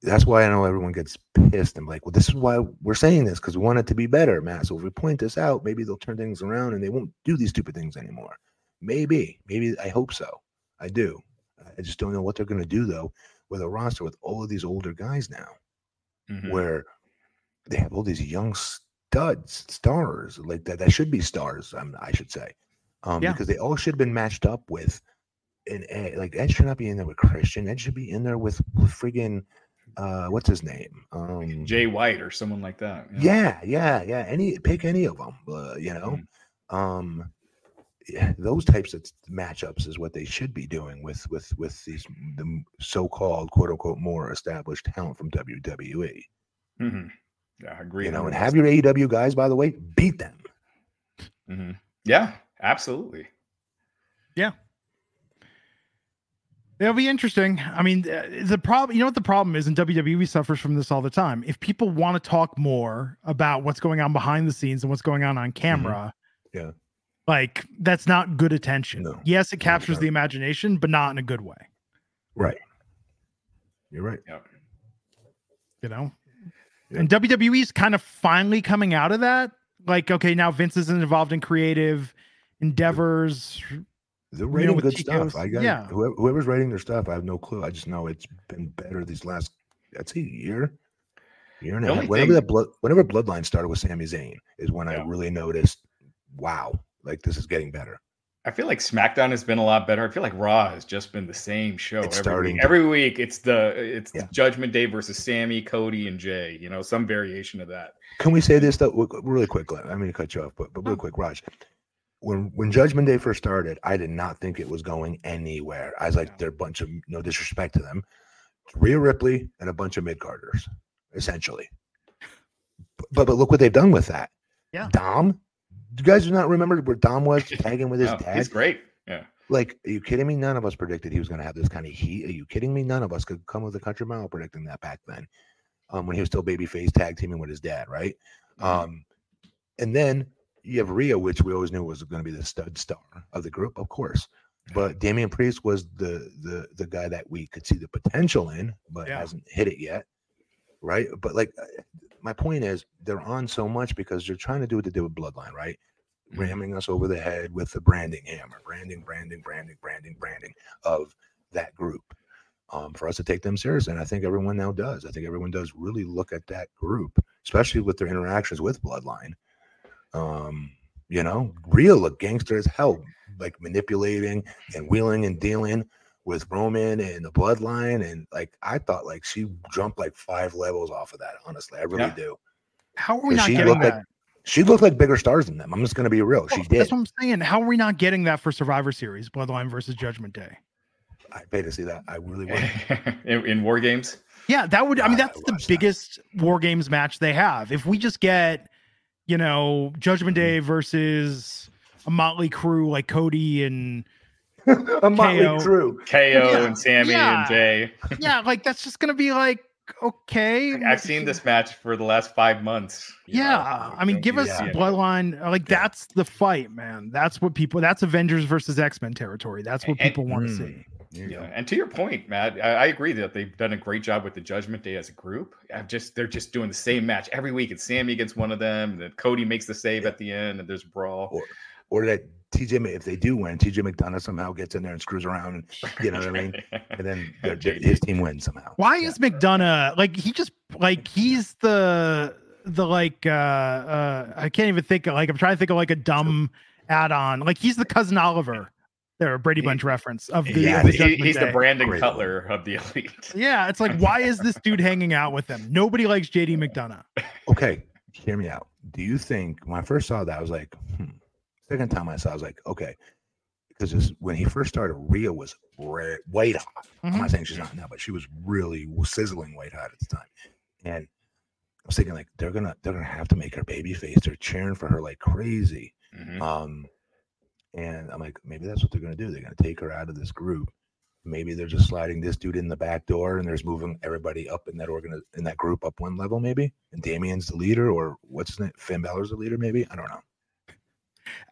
That's why I know everyone gets pissed and like, well, this is why we're saying this because we want it to be better, Matt. So if we point this out, maybe they'll turn things around and they won't do these stupid things anymore. Maybe, maybe I hope so. I do. I just don't know what they're going to do though with a roster with all of these older guys now, Mhm. where they have all these young studs, stars like that. That should be stars. Um, I should say, um, Yeah. because they all should have been matched up with. And like Ed should not be in there with Christian. Ed should be in there with, with friggin' uh, what's his name? Um, Jay White or someone like that. yeah, yeah, yeah. Any pick any of them. Uh, you know, Mm. um, yeah, those types of matchups is what they should be doing with with with these the so-called quote unquote more established talent from WWE. Mhm. Yeah, I agree. You know, and 100%. have your AEW guys, by the way, beat them. Mhm. Yeah, absolutely. It'll be interesting. I mean, uh, the problem, you know what the problem is, and WWE suffers from this all the time. If people want to talk more about what's going on behind the scenes and what's going on on camera, Yeah. like that's not good attention. No. Yes, it captures not. the imagination, but not in a good way. Right. You're right. Yeah. You know, Yeah. and WWE's kind of finally coming out of that. Like, okay, now Vince isn't involved in creative endeavors. They're know, writing with good Chico's- stuff. I got yeah. whoever, whoever's writing their stuff. I have no clue. I just know it's been better these last. I'd say year, year and a half. Whenever thing- that blood, whenever Bloodline started with Sami Zayn, is when I really noticed. Wow, like this is getting better. I feel like SmackDown has been a lot better. I feel like Raw has just been the same show It's every starting week. Every week, it's the it's Yeah. the Judgment Day versus Sami, Cody, and Jay. You know, some variation of that. Can we say this though, really quick? Glenn? I mean to cut you off, but but real quick, Raj. When when Judgment Day first started, I did not think it was going anywhere. I was like, Yeah. they're a bunch of no disrespect to them, Rhea Ripley and a bunch of mid carders, essentially. But but look what they've done with that. Yeah. Dom. You guys do not remember where Dom was tagging with his No, dad? he's great. Yeah. Like, are you kidding me? None of us predicted he was going to have this kind of heat. Are you kidding me? None of us could come with a country mile predicting that back then. Um, when he was still babyface tag teaming with his dad, right? Mhm. Um, and then you have Rhea, which we always knew was going to be the stud star of the group, of course. But Damian Priest was the the the guy that we could see the potential in, but Yeah. hasn't hit it yet, right? But like, uh, my point is, they're on so much because they're trying to do what they did with Bloodline, right? Mhm. Ramming us over the head with the branding hammer, branding, branding, branding, branding, branding of that group. Um, for us to take them serious, and I think everyone now does. I think everyone does really look at that group, especially with their interactions with Bloodline. Um, you know, real a gangster as hell, like manipulating and wheeling and dealing with Roman and the bloodline. And like I thought like she jumped like five levels off of that, honestly. I really Yeah. do. How are we not she getting that? like- She looked like bigger stars than them. I'm just gonna be real. She Well, did. That's what I'm saying. How are we not getting that for Survivor Series, Bloodline versus Judgment Day? I pay to see that. I really would. in, in War Games. Yeah, that would. I mean, God, I that's the watched that. biggest War Games match they have. If we just get, you know, Judgment Day Mm-hmm. versus a Motley Crew like Cody and a Motley KO. Crue. KO Yeah, and Sami yeah. and Jay. yeah, like that's just gonna be like okay. I've seen this match for the last five months. you know, Yeah, I mean, give us see it? Bloodline. Like Yeah. that's the fight, man. That's what people. That's Avengers versus X Men territory. That's what And- people want to Mm, see. There you Yeah, and to your point, Matt, I, I agree that they've done a great job with the Judgment Day as a group. I've just they're just doing the same match every week. It's Sami against one of them, and then Cody makes the save Yeah. at the end, and there's a brawl. Or that TJ, if they do win, TJ McDonagh somehow gets in there and screws around, and you know what I mean. And then their- their- JD. his team wins somehow. Why Yeah. is McDonagh like he just like he's the the like uh uh I can't even think of like I'm trying to think of like a dumb add-on. Like he's the cousin Oliver. There, a Brady He- Bunch reference of the, Yeah, of the He- Judgment he's the Day. Brandon Great Cutler of the elite. Yeah, it's like why is this dude hanging out with them? Nobody likes JD McDonagh. Okay, hear me out. Do you think when I first saw that, I was like, hmm. second time I saw, I was like, okay, because this, when he first started, Rhea was red, white hot. I'm Mhm. not saying she's not now, but she was really sizzling white hot at the time. And I was thinking like they're gonna they're gonna have to make her baby face. They're cheering for her like crazy. Mhm. Um, and I'm like, maybe that's what they're gonna do. They're gonna take her out of this group maybe they're just sliding this dude in the back door and there's moving everybody up in that organ in that group up one level, maybe. And Damian's the leader, or what's his name? Finn Balor's the leader, maybe. I don't know.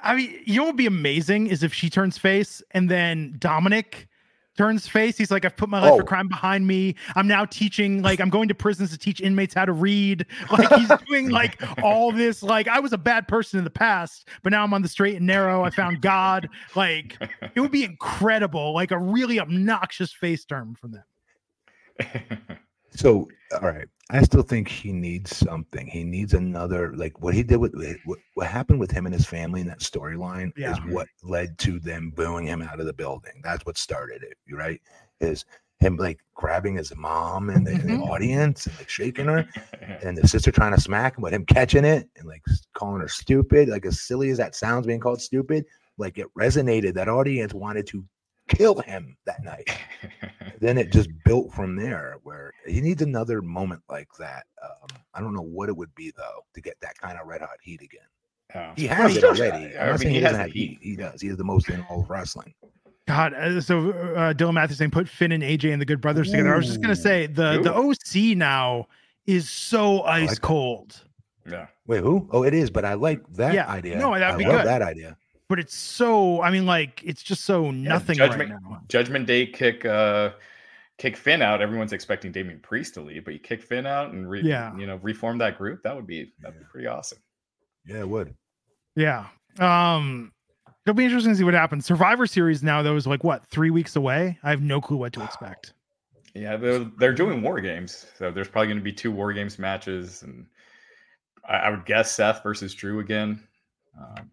I mean, you know what would be amazing is if she turns face and then Dominic turns face. He's like, I've put my life for Oh. crime behind me. I'm now teaching, like, I'm going to prisons to teach inmates how to read. Like, he's doing like all this. Like, I was a bad person in the past, but now I'm on the straight and narrow. I found God. Like, it would be incredible. Like, a really obnoxious face turn from them. So, all right, I still think he needs something. He needs another, like what he did with eh, what, what happened with him and his family in that storyline Yeah. is what led to them booing him out of the building. That's what started it, right? Is him like grabbing his mom in the, in the mm-hmm. audience and like shaking her, and the sister trying to smack him, but him catching it and like calling her stupid. Like as silly as that sounds, being called stupid, like it resonated. That audience wanted to kill him that night then it just built from there where he needs another moment like that um, i don't know what it would be though to get that kind of red hot heat again Yeah. he Well, has it already I i'm mean, he he has doesn't the heat heat. he does he is the most in all of wrestling God, uh, so uh, Dylan Matthews saying put Finn and AJ and the Good Brothers together. I was just gonna say the the OC now is so like ice that. cold. Yeah. wait who oh it is but i like that Yeah, idea no, that'd I be love good. that idea but it's so i mean like it's just so nothing right Judgment now Judgment Day kick uh kick Finn out. Everyone's expecting Damian Priest to leave, but you kick Finn out and re, Yeah. you know reform that group. That would be that'd be pretty awesome. yeah it would yeah um it'll be interesting to see what happens survivor series now though is like what three weeks away i have no clue what to expect Yeah, they're they're doing war games, so there's probably going to be two war games matches, and I, I would guess Seth versus Drew again. Um,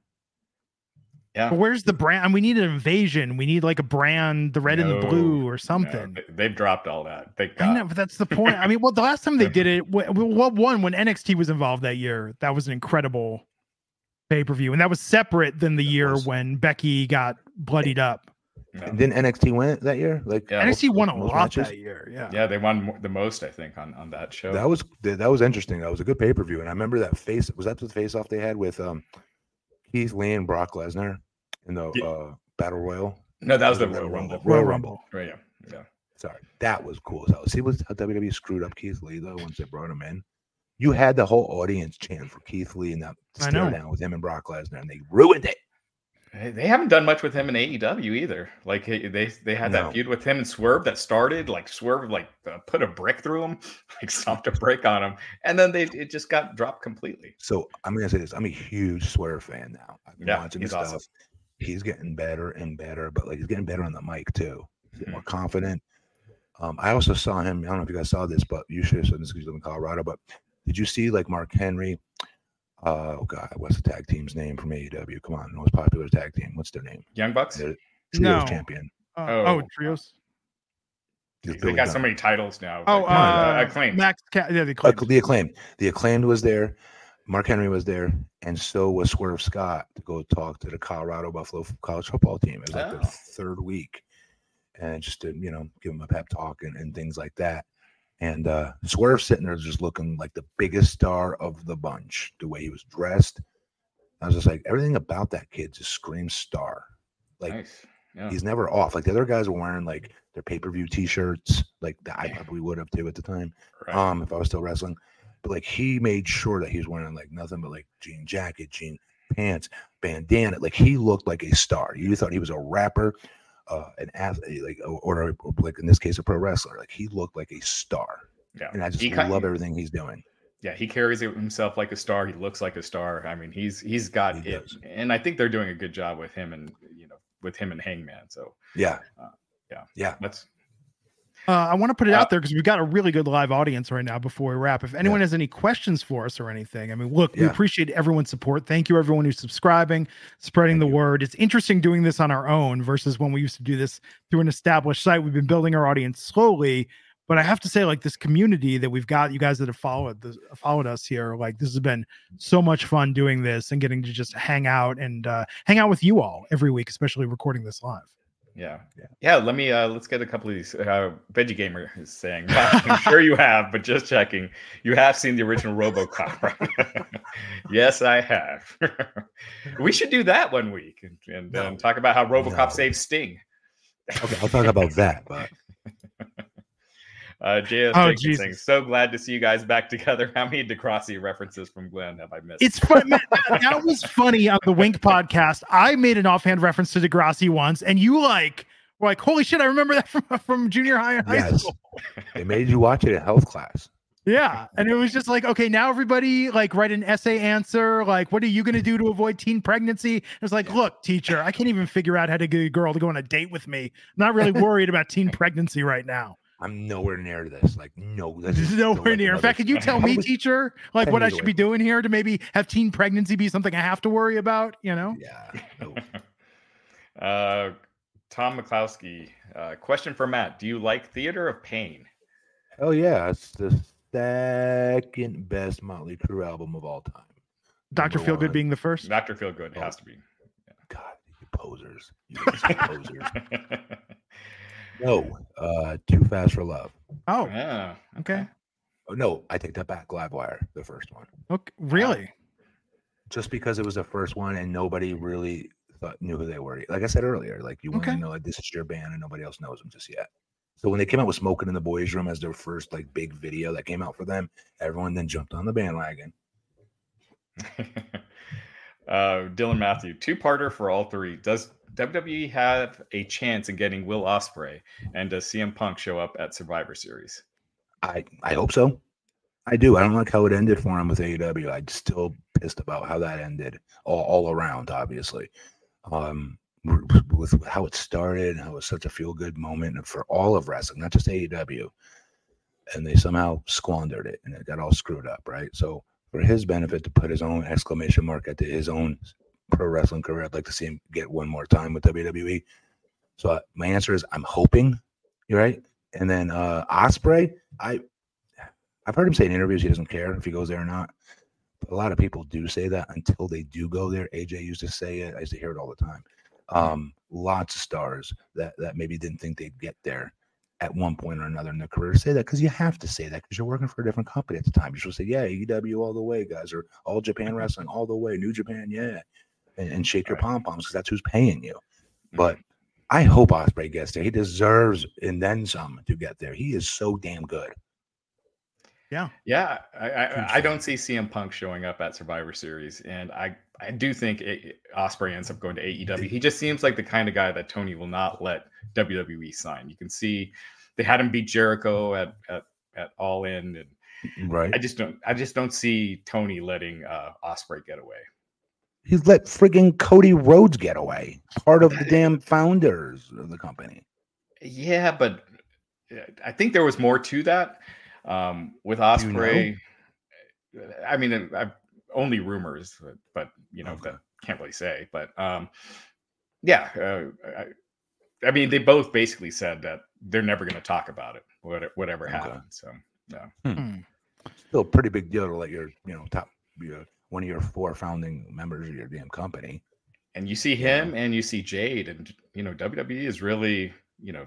yeah, but where's the brand and we need an invasion we need like a brand the red and the blue or something they- they've dropped all that. They I know, but that's the point. I mean, well, the last time they did it, wh- wh- what one when NXT was involved that year, that was an incredible pay per view, and that was separate than the That year was. when Becky got bloodied up. and didn't nxt win that year like Yeah. NXT won a lot matches? that year. Yeah. yeah, they won the most, I think, on on that show. that was that was interesting that was a good pay-per-view and i remember that face was that the face off they had with um keith lee and brock lesnar in the Yeah. uh battle royal no, that was the Royal Royal Rumble. Rumble. Royal Royal Rumble. Right, yeah, yeah. Sorry, that was cool as hell. See what how WWE screwed up Keith Lee though once they brought him in. You had the whole audience chant for Keith Lee and that stare down with him and Brock Lesnar, and they ruined it. They haven't done much with him in AEW either. Like they they had No. that feud with him and Swerve that started like Swerve like uh, put a brick through him, like stomped a brick on him, and then they it just got dropped completely. So I'm gonna say this: I'm a huge Swerve fan now. I've been Yeah, watching he's his awesome. stuff. He's getting better and better, but like he's getting better on the mic too. He's getting more confident. Um, I also saw him. I don't know if you guys saw this, but you should have seen this because you live in Colorado. But did you see like Mark Henry? Uh, oh God, what's the tag team's name from AEW? Come on, most popular tag team. What's their name? Young Bucks. They're No. trios champion. Uh, Oh. oh, trios. He's They Billy got so many titles now. Oh, Like, uh, acclaimed. Max. Ca- yeah, the Uh, the acclaimed. The acclaimed was there. Mark Henry was there, and so was Swerve Scott to go talk to the Colorado Buffalo college football team. It was like Oh. the third week, and just to you know give him a pep talk and, and things like that. And uh, Swerve sitting there just looking like the biggest star of the bunch. The way he was dressed, I was just like everything about that kid just screams star. Like nice. Yeah. he's never off. Like the other guys were wearing like their pay per view T shirts, like that I probably would have too at the time Right. um if I was still wrestling. But like he made sure that he was wearing like nothing but like jean jacket, jean pants, bandana. Like he looked like a star. You thought he was a rapper, uh, an athlete, like or, or, like in this case a pro wrestler. Like he looked like a star, yeah. and I just He love everything he's doing. Yeah, he carries himself like a star. He looks like a star. I mean, he's he's got He it, does. and I think they're doing a good job with him and you know with him and Hangman. So Yeah, yeah, yeah. that's Uh, I want to put it Uh, out there because we've got a really good live audience right now before we wrap. If anyone has any questions for us or anything, I mean, look, we appreciate everyone's support. Thank you, everyone who's subscribing, spreading the word. It's interesting doing this on our own versus when we used to do this through an established site. We've been building our audience slowly, but I have to say, like this community that we've got, you guys that have followed this, followed us here, like this has been so much fun doing this and getting to just hang out and uh, hang out with you all every week, especially recording this live. Yeah, Yeah. yeah. Let me uh let's get a couple of these. Uh, Veggie Gamer is saying, I'm sure you have, but just checking. You have seen the original RoboCop, right? yes, I have. we should do that one week and, and No. um, talk about how RoboCop No. saved Sting. Okay, I'll talk about that. But Uh, JS Oh, Jenkins saying, so glad to see you guys back together. How many Degrassi references from Glenn have I missed? It's fun. man, that, that was funny on the WINC podcast. I made an offhand reference to Degrassi once, and you like were like, "Holy shit! I remember that from from junior high and high Yes. school." they made you watch it in health class. Yeah, and it was just like, okay, now everybody like write an essay answer. Like, what are you going to do to avoid teen pregnancy? It's like, look, teacher, I can't even figure out how to get a girl to go on a date with me. I'm not really worried about teen pregnancy right now. I'm nowhere near this. Like, no, this This is is nowhere near. In fact, could you tell me, teacher, like what I should be doing here to maybe have teen pregnancy be something I have to worry about? You know? Yeah. no. uh, Tom McCloskey. Uh, question for Matt: Do you like Theater of Pain? Oh yeah, it's the second best Motley Crue album of all time. Doctor Number Feelgood one. being the first. Doctor Feelgood Oh. has to be. God, you posers. You posers. No, uh, Too Fast for Love. Oh, yeah. okay. Oh, no, I take that back. Livewire, the first one. Okay. Really? Just because it was the first one and nobody really thought knew who they were. Like I said earlier, like you want Okay. to know like this is your band and nobody else knows them just yet. So when they came out with "Smoking in the Boys' Room" as their first like big video that came out for them, everyone then jumped on the bandwagon. uh, Dylan Matthew, two parter for all three. Does WWE have a chance in getting Will Ospreay, and does CM Punk show up at Survivor Series? I I hope so. I do. I don't like how it ended for him with AEW. I'm still pissed about how that ended all, all around, obviously. Um, with how it started how it was such a feel good moment for all of wrestling, not just AEW. And they somehow squandered it and it got all screwed up, right? So, for his benefit to put his own exclamation mark at his own pro wrestling career, I'd like to see him get one more time with WWE. So, uh, my answer is I'm hoping, you're right. And then uh Ospreay, I I've heard him say in interviews he doesn't care if he goes there or not. But a lot of people do say that until they do go there. AJ used to say it. I used to hear it all the time. Um, lots of stars that that maybe didn't think they'd get there at one point or another in their career say that because you have to say that because you're working for a different company at the time. You should say, yeah, EW all the way, guys, or all Japan wrestling all the way, New Japan, yeah, and, and shake your Right. pom poms because that's who's paying you. But I hope Ospreay gets there. He deserves and then some to get there. He is so damn good. Yeah, I, I, I don't see CM Punk showing up at Survivor Series, and I, I do think it, Ospreay ends up going to AEW. He just seems like the kind of guy that Tony will not let WWE sign. You can see they had him beat Jericho at at, at All In, and Right. I just don't, I just don't see Tony letting uh, Ospreay get away. He let friggin' Cody Rhodes get away. Part of the damn founders of the company. Yeah, but uh, I think there was more to that um, with you know? Ospreay. I mean, uh, I've, only rumors, but, but you know, Okay. can't really say. But um, yeah, uh, I, I mean, they both basically said that they're never going to talk about it, what- whatever Okay. happened. So yeah, Hmm. Still a pretty big deal to let your, you know, top, you know, one of your four founding members of your damn company. and you see Yeah. him and you see Jade, and you know, WWE is really, you know.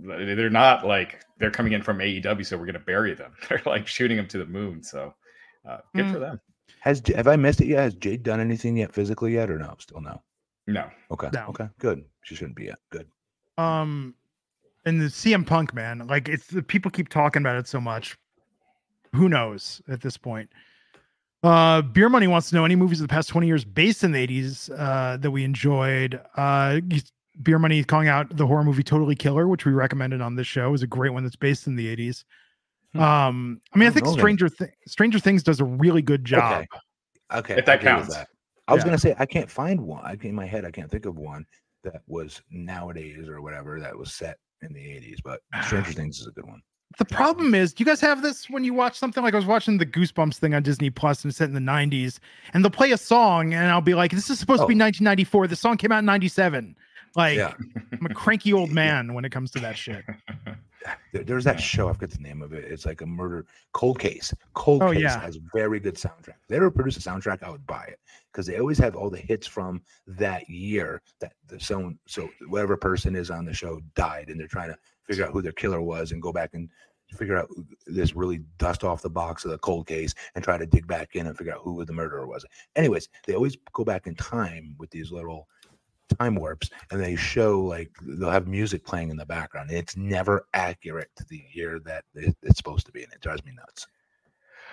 They're not like they're coming in from AEW, so we're going to bury them. They're like shooting them to the moon. So, uh, good Mm. for them. Has have I missed it yet? Has Jade done anything yet physically yet, or no? Still no. No, Okay. No. Okay. Good. She shouldn't be yet. Good. Um, and the CM Punk man, like it's the people keep talking about it so much. Who knows at this point? Uh, Beer Money wants to know any movies of the past 20 years based in the 80s uh, that we enjoyed. Uh, he's- Beer Money is calling out the horror movie Totally Killer, which we recommended on this show. is a great one that's based in the 80s. Hmm. Um, I mean, I don't think. Stranger Th- Stranger Things does a really good job. Okay. If that I counts. that. I was Yeah. gonna say I can't find one. I in my head I can't think of one that was nowadays or whatever that was set in the 80s. But Stranger Things is a good one. The problem is, do you guys have this when you watch something like I was watching the Goosebumps thing on Disney Plus and it's set in the 90s, and they'll play a song, and I'll be like, "This is supposed to be Oh. 1994. The song came out in 97." Like, yeah. I'm a cranky old man when it comes to that shit. There- there's that show. I forget the name of it. It's like a murder cold case. Cold Oh, case yeah. has very good soundtrack. If they ever produce a soundtrack, I would buy it because they always have all the hits from that year that the someone so whatever person is on the show died and they're trying to figure out who their killer was and go back and figure out this really dust off the box of the cold case and try to dig back in and figure out who the murderer was. Anyways, they always go back in time with these little time warps and they show like they'll have music playing in the background. It's never accurate to the year that it's supposed to be, and it drives me nuts.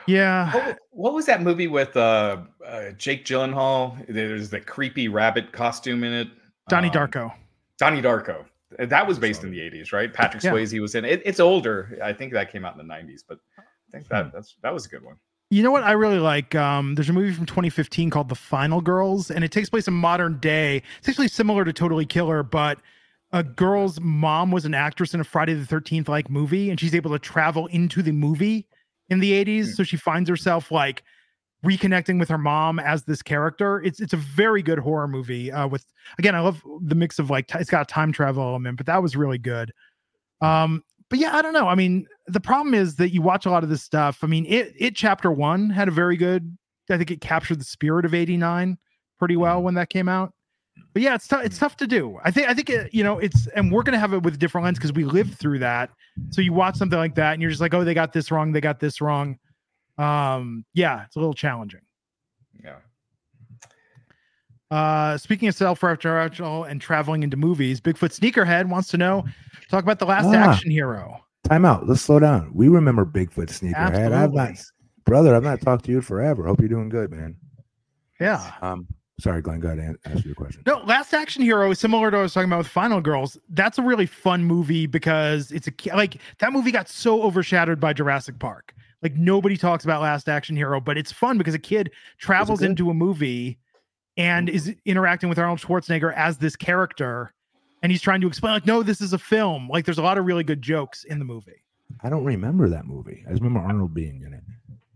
Yeah. What, what was that movie with uh, uh, Jake Gyllenhaal? There's the creepy rabbit costume in it. Donnie Um, Darko. Donnie Darko. Uh, That was based in the 80s, right? Patrick Yeah. Swayze was in it. It's older. I think that came out in the 90s, but I think Hmm. that that's that was a good one. You know what I really like? Um, there's a movie from 2015 called The Final Girls, and it takes place in modern day. It's actually similar to Totally Killer, but a girl's mom was an actress in a Friday the 13th like movie, and she's able to travel into the movie in the 80s. Hmm. So she finds herself like reconnecting with her mom as this character. It's it's a very good horror movie. Uh, with again, I love the mix of like t- it's got a time travel element, but that was really good. Um, but yeah, I don't know. I mean, the problem is that you watch a lot of this stuff. I mean, it it chapter one had a very good. I think it captured the spirit of '89 pretty well when that came out. But yeah, it's tough. It's tough to do. I think. I think it, you know. It's and we're gonna have it with a different lens because we lived through that. So you watch something like that, and you're just like, oh, they got this wrong. They got this wrong. Um, yeah, it's a little challenging. Yeah. Uh, speaking of self-referential and traveling into movies, Bigfoot Sneakerhead wants to know. Talk about the last Ah. action hero. Time out. Let's slow down. We remember Bigfoot sneakerhead. I've not, brother. I've not talked to you forever. Hope you're doing good, man. Yeah. Um, sorry, Glenn. Go ahead and ask your question. No, Last Action Hero is similar to what I was talking about with Final Girls. That's a really fun movie because it's a like that movie got so overshadowed by Jurassic Park. Like nobody talks about Last Action Hero, but it's fun because a kid travels into a movie and is interacting with Arnold Schwarzenegger as this character, and he's trying to explain like, no, this is a film. Like there's a lot of really good jokes in the movie. I don't remember that movie. I just remember Arnold being in it.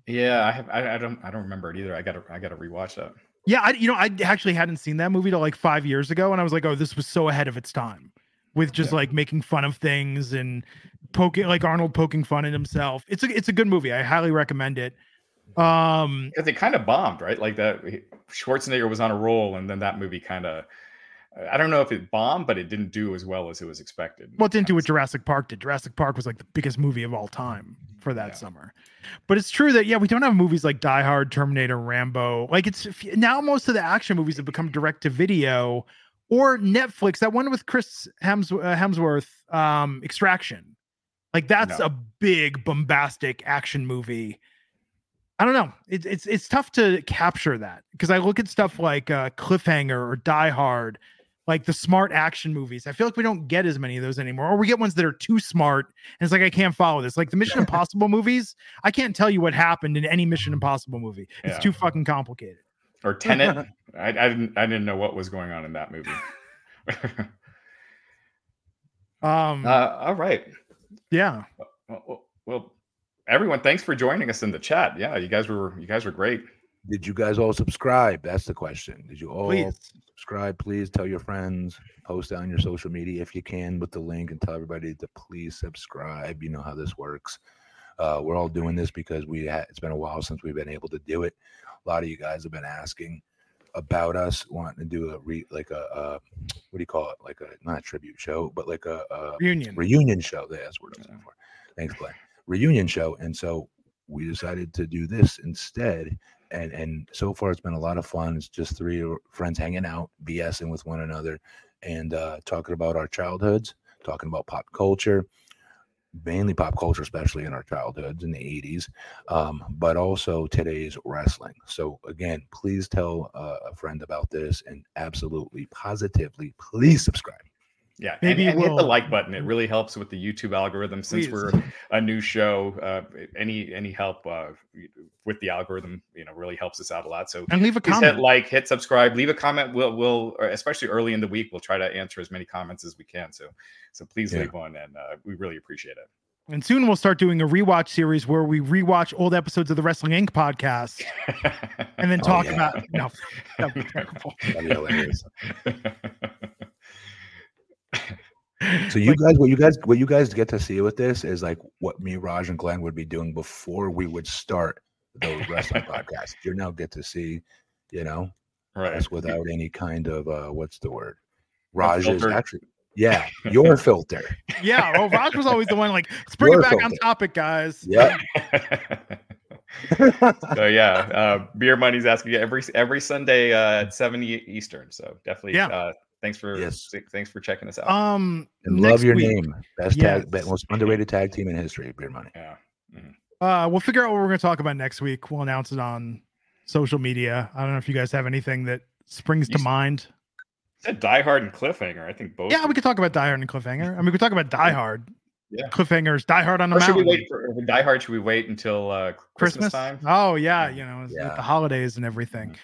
Yeah, I have I, I don't I don't remember it either. I gotta I gotta rewatch that. Yeah, I you know I actually hadn't seen that movie till like five years ago, and I was like, oh, this was so ahead of its time, with just Yeah. like making fun of things and poking like Arnold poking fun at himself. It's a it's a good movie. I highly recommend it. Um, Because it kind of bombed, right? Like that Schwarzenegger was on a roll and then that movie kind of I don't know if it bombed, but it didn't do as well as it was expected. well, it didn't do what Jurassic Park did. Jurassic Park was like the biggest movie of all time for that Yeah. summer. But it's true that yeah, we don't have movies like Die Hard, Terminator, Rambo. Like it's now most of the action movies have become direct to video or Netflix. That one with Chris uh, Hemsworth, um, Extraction. Like that's No. a big bombastic action movie. I don't know. It's it's it's tough to capture that because I look at stuff like uh, Cliffhanger or Die Hard, like the smart action movies. I feel like we don't get as many of those anymore, or we get ones that are too smart, and it's like I can't follow this. Like the Mission Impossible movies, I can't tell you what happened in any Mission Impossible movie. It's Yeah. too fucking complicated. Or Tenet. I, I didn't I didn't know what was going on in that movie. Um, uh, all right. yeah, Well, well, well, everyone, thanks for joining us in the chat. Yeah, you guys were you guys were great. Did you guys all subscribe? That's the question. Did you all please. subscribe? Please tell your friends. Post it on your social media if you can with the link and tell everybody to please subscribe. You know how this works. Uh, we're all doing this because we ha- it's been a while since we've been able to do it. A lot of you guys have been asking about us wanting to do a re like a uh, what do you call it? Like a not a tribute show, but like a, a Reunion. reunion show. That's what I'm looking for. Thanks, Glenn. Reunion show, and so we decided to do this instead. And and so far, it's been a lot of fun. It's just three friends hanging out, BSing with one another, and uh, talking about our childhoods, talking about pop culture, mainly pop culture, especially in our childhoods in the 80s, um, but also today's wrestling. So, again, please tell uh, a friend about this and absolutely, positively, please subscribe. Yeah, Maybe and, and hit the like button. It really helps with the YouTube algorithm. Since Please. we're a new show, uh, any any help uh, with the algorithm, you know, really helps us out a lot. So And leave a comment. hit like, hit subscribe, leave a comment. We'll we'll especially early in the week, we'll try to answer as many comments as we can. So so please Yeah. leave one, and uh, we really appreciate it. And soon we'll start doing a rewatch series where we rewatch old episodes of the Wrestling Inc. podcast and then Oh, talk yeah. about no, that would be terrible. That'd be hilarious. So you guys, what you guys, what you guys get to see with this is like what me, Raj, and Glenn would be doing before we would start the wrestling podcast. You now get to see, you know, right. us without any kind of uh what's the word? Raj is filter. actually, yeah, your filter. Yeah. Well, Raj was always the one like, let's bring Your it back on topic, guys. Yeah. so yeah, uh, beer money's asking you every every Sunday uh, at seven Eastern. So definitely Yeah. uh, thanks for Yes. thanks for checking us out. Um, And love your week, name. Best Yes. tag, most underrated tag team in history. Beer money. yeah. Uh, we'll figure out what we're going to talk about next week. We'll announce it on social media. I don't know if you guys have anything that springs to You- mind. Said Die Hard and Cliffhanger. I think both. Yeah, we could talk about Die Hard and Cliffhanger. I mean, we could talk about Die Hard. Yeah. Cliffhangers, Die Hard on the Or should we wait for for Die Hard? Should we wait until uh, Christmas, Christmas time? Oh yeah, Yeah. you know, Yeah. the holidays and everything.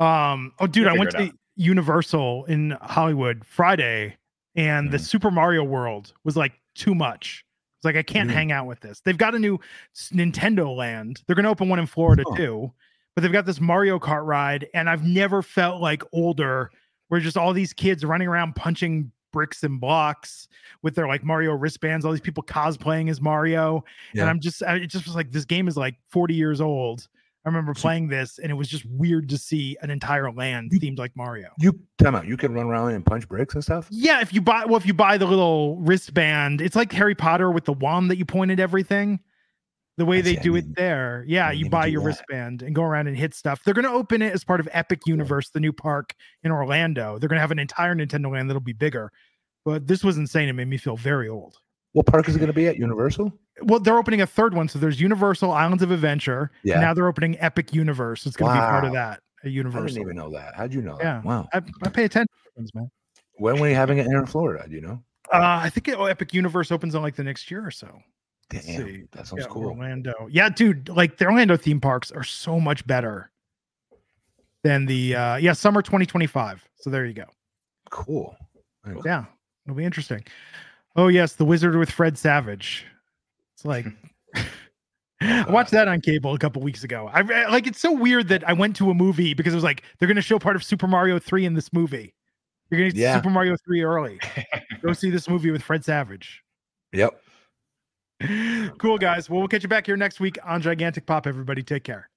Um, oh dude, We'll I went to it the Universal in Hollywood Friday, and the Mhm. Super Mario World was like too much. It's like I can't Mhm. hang out with this. They've got a new Nintendo Land. They're gonna open one in Florida too, but they've got this Mario Kart ride, and I've never felt like older. Where just all these kids running around punching bricks and blocks with their like Mario wristbands. All these people cosplaying as Mario, Yeah. and I'm just, I, it just was like this game is like 40 years old. I remember playing this, and it was just weird to see an entire land You- themed like Mario. You time out. You can run around and punch bricks and stuff. Yeah, if you buy, well, if you buy the little wristband, it's like Harry Potter with the wand that you point at everything. The way I they see, I do didn't- it there, yeah, didn't you buy your that. wristband and go around and hit stuff. They're going to open it as part of Epic Universe, the new park in Orlando. They're going to have an entire Nintendo land that'll be bigger. But this was insane. It made me feel very old. What park is it going to be at? Universal. Well, they're opening a third one. So there's Universal Islands of Adventure. Yeah. And now they're opening Epic Universe. It's going to be part of Wow. that at I didn't even know that. How'd you know that? Yeah. Wow. I, I pay attention man. When were you having it here in Florida? Do you know? Uh, I think it, oh, Epic Universe opens on like the next year or so. Let's Damn, see. that sounds Yeah, cool. Orlando. Yeah, dude. Like the Orlando theme parks are so much better than the uh yeah, summer 2025. So there you go. Cool. Yeah, it'll be interesting. Oh yes, the Wizard with Fred Savage. It's like I watched that on cable a couple weeks ago. I like it's so weird that I went to a movie because it was like they're going to show part of Super Mario 3 in this movie. You're going to see Yeah. Super Mario 3 early. Go see this movie with Fred Savage. Yep. Cool guys. Well, we'll catch you back here next week on Gigantic Pop everybody. Take care.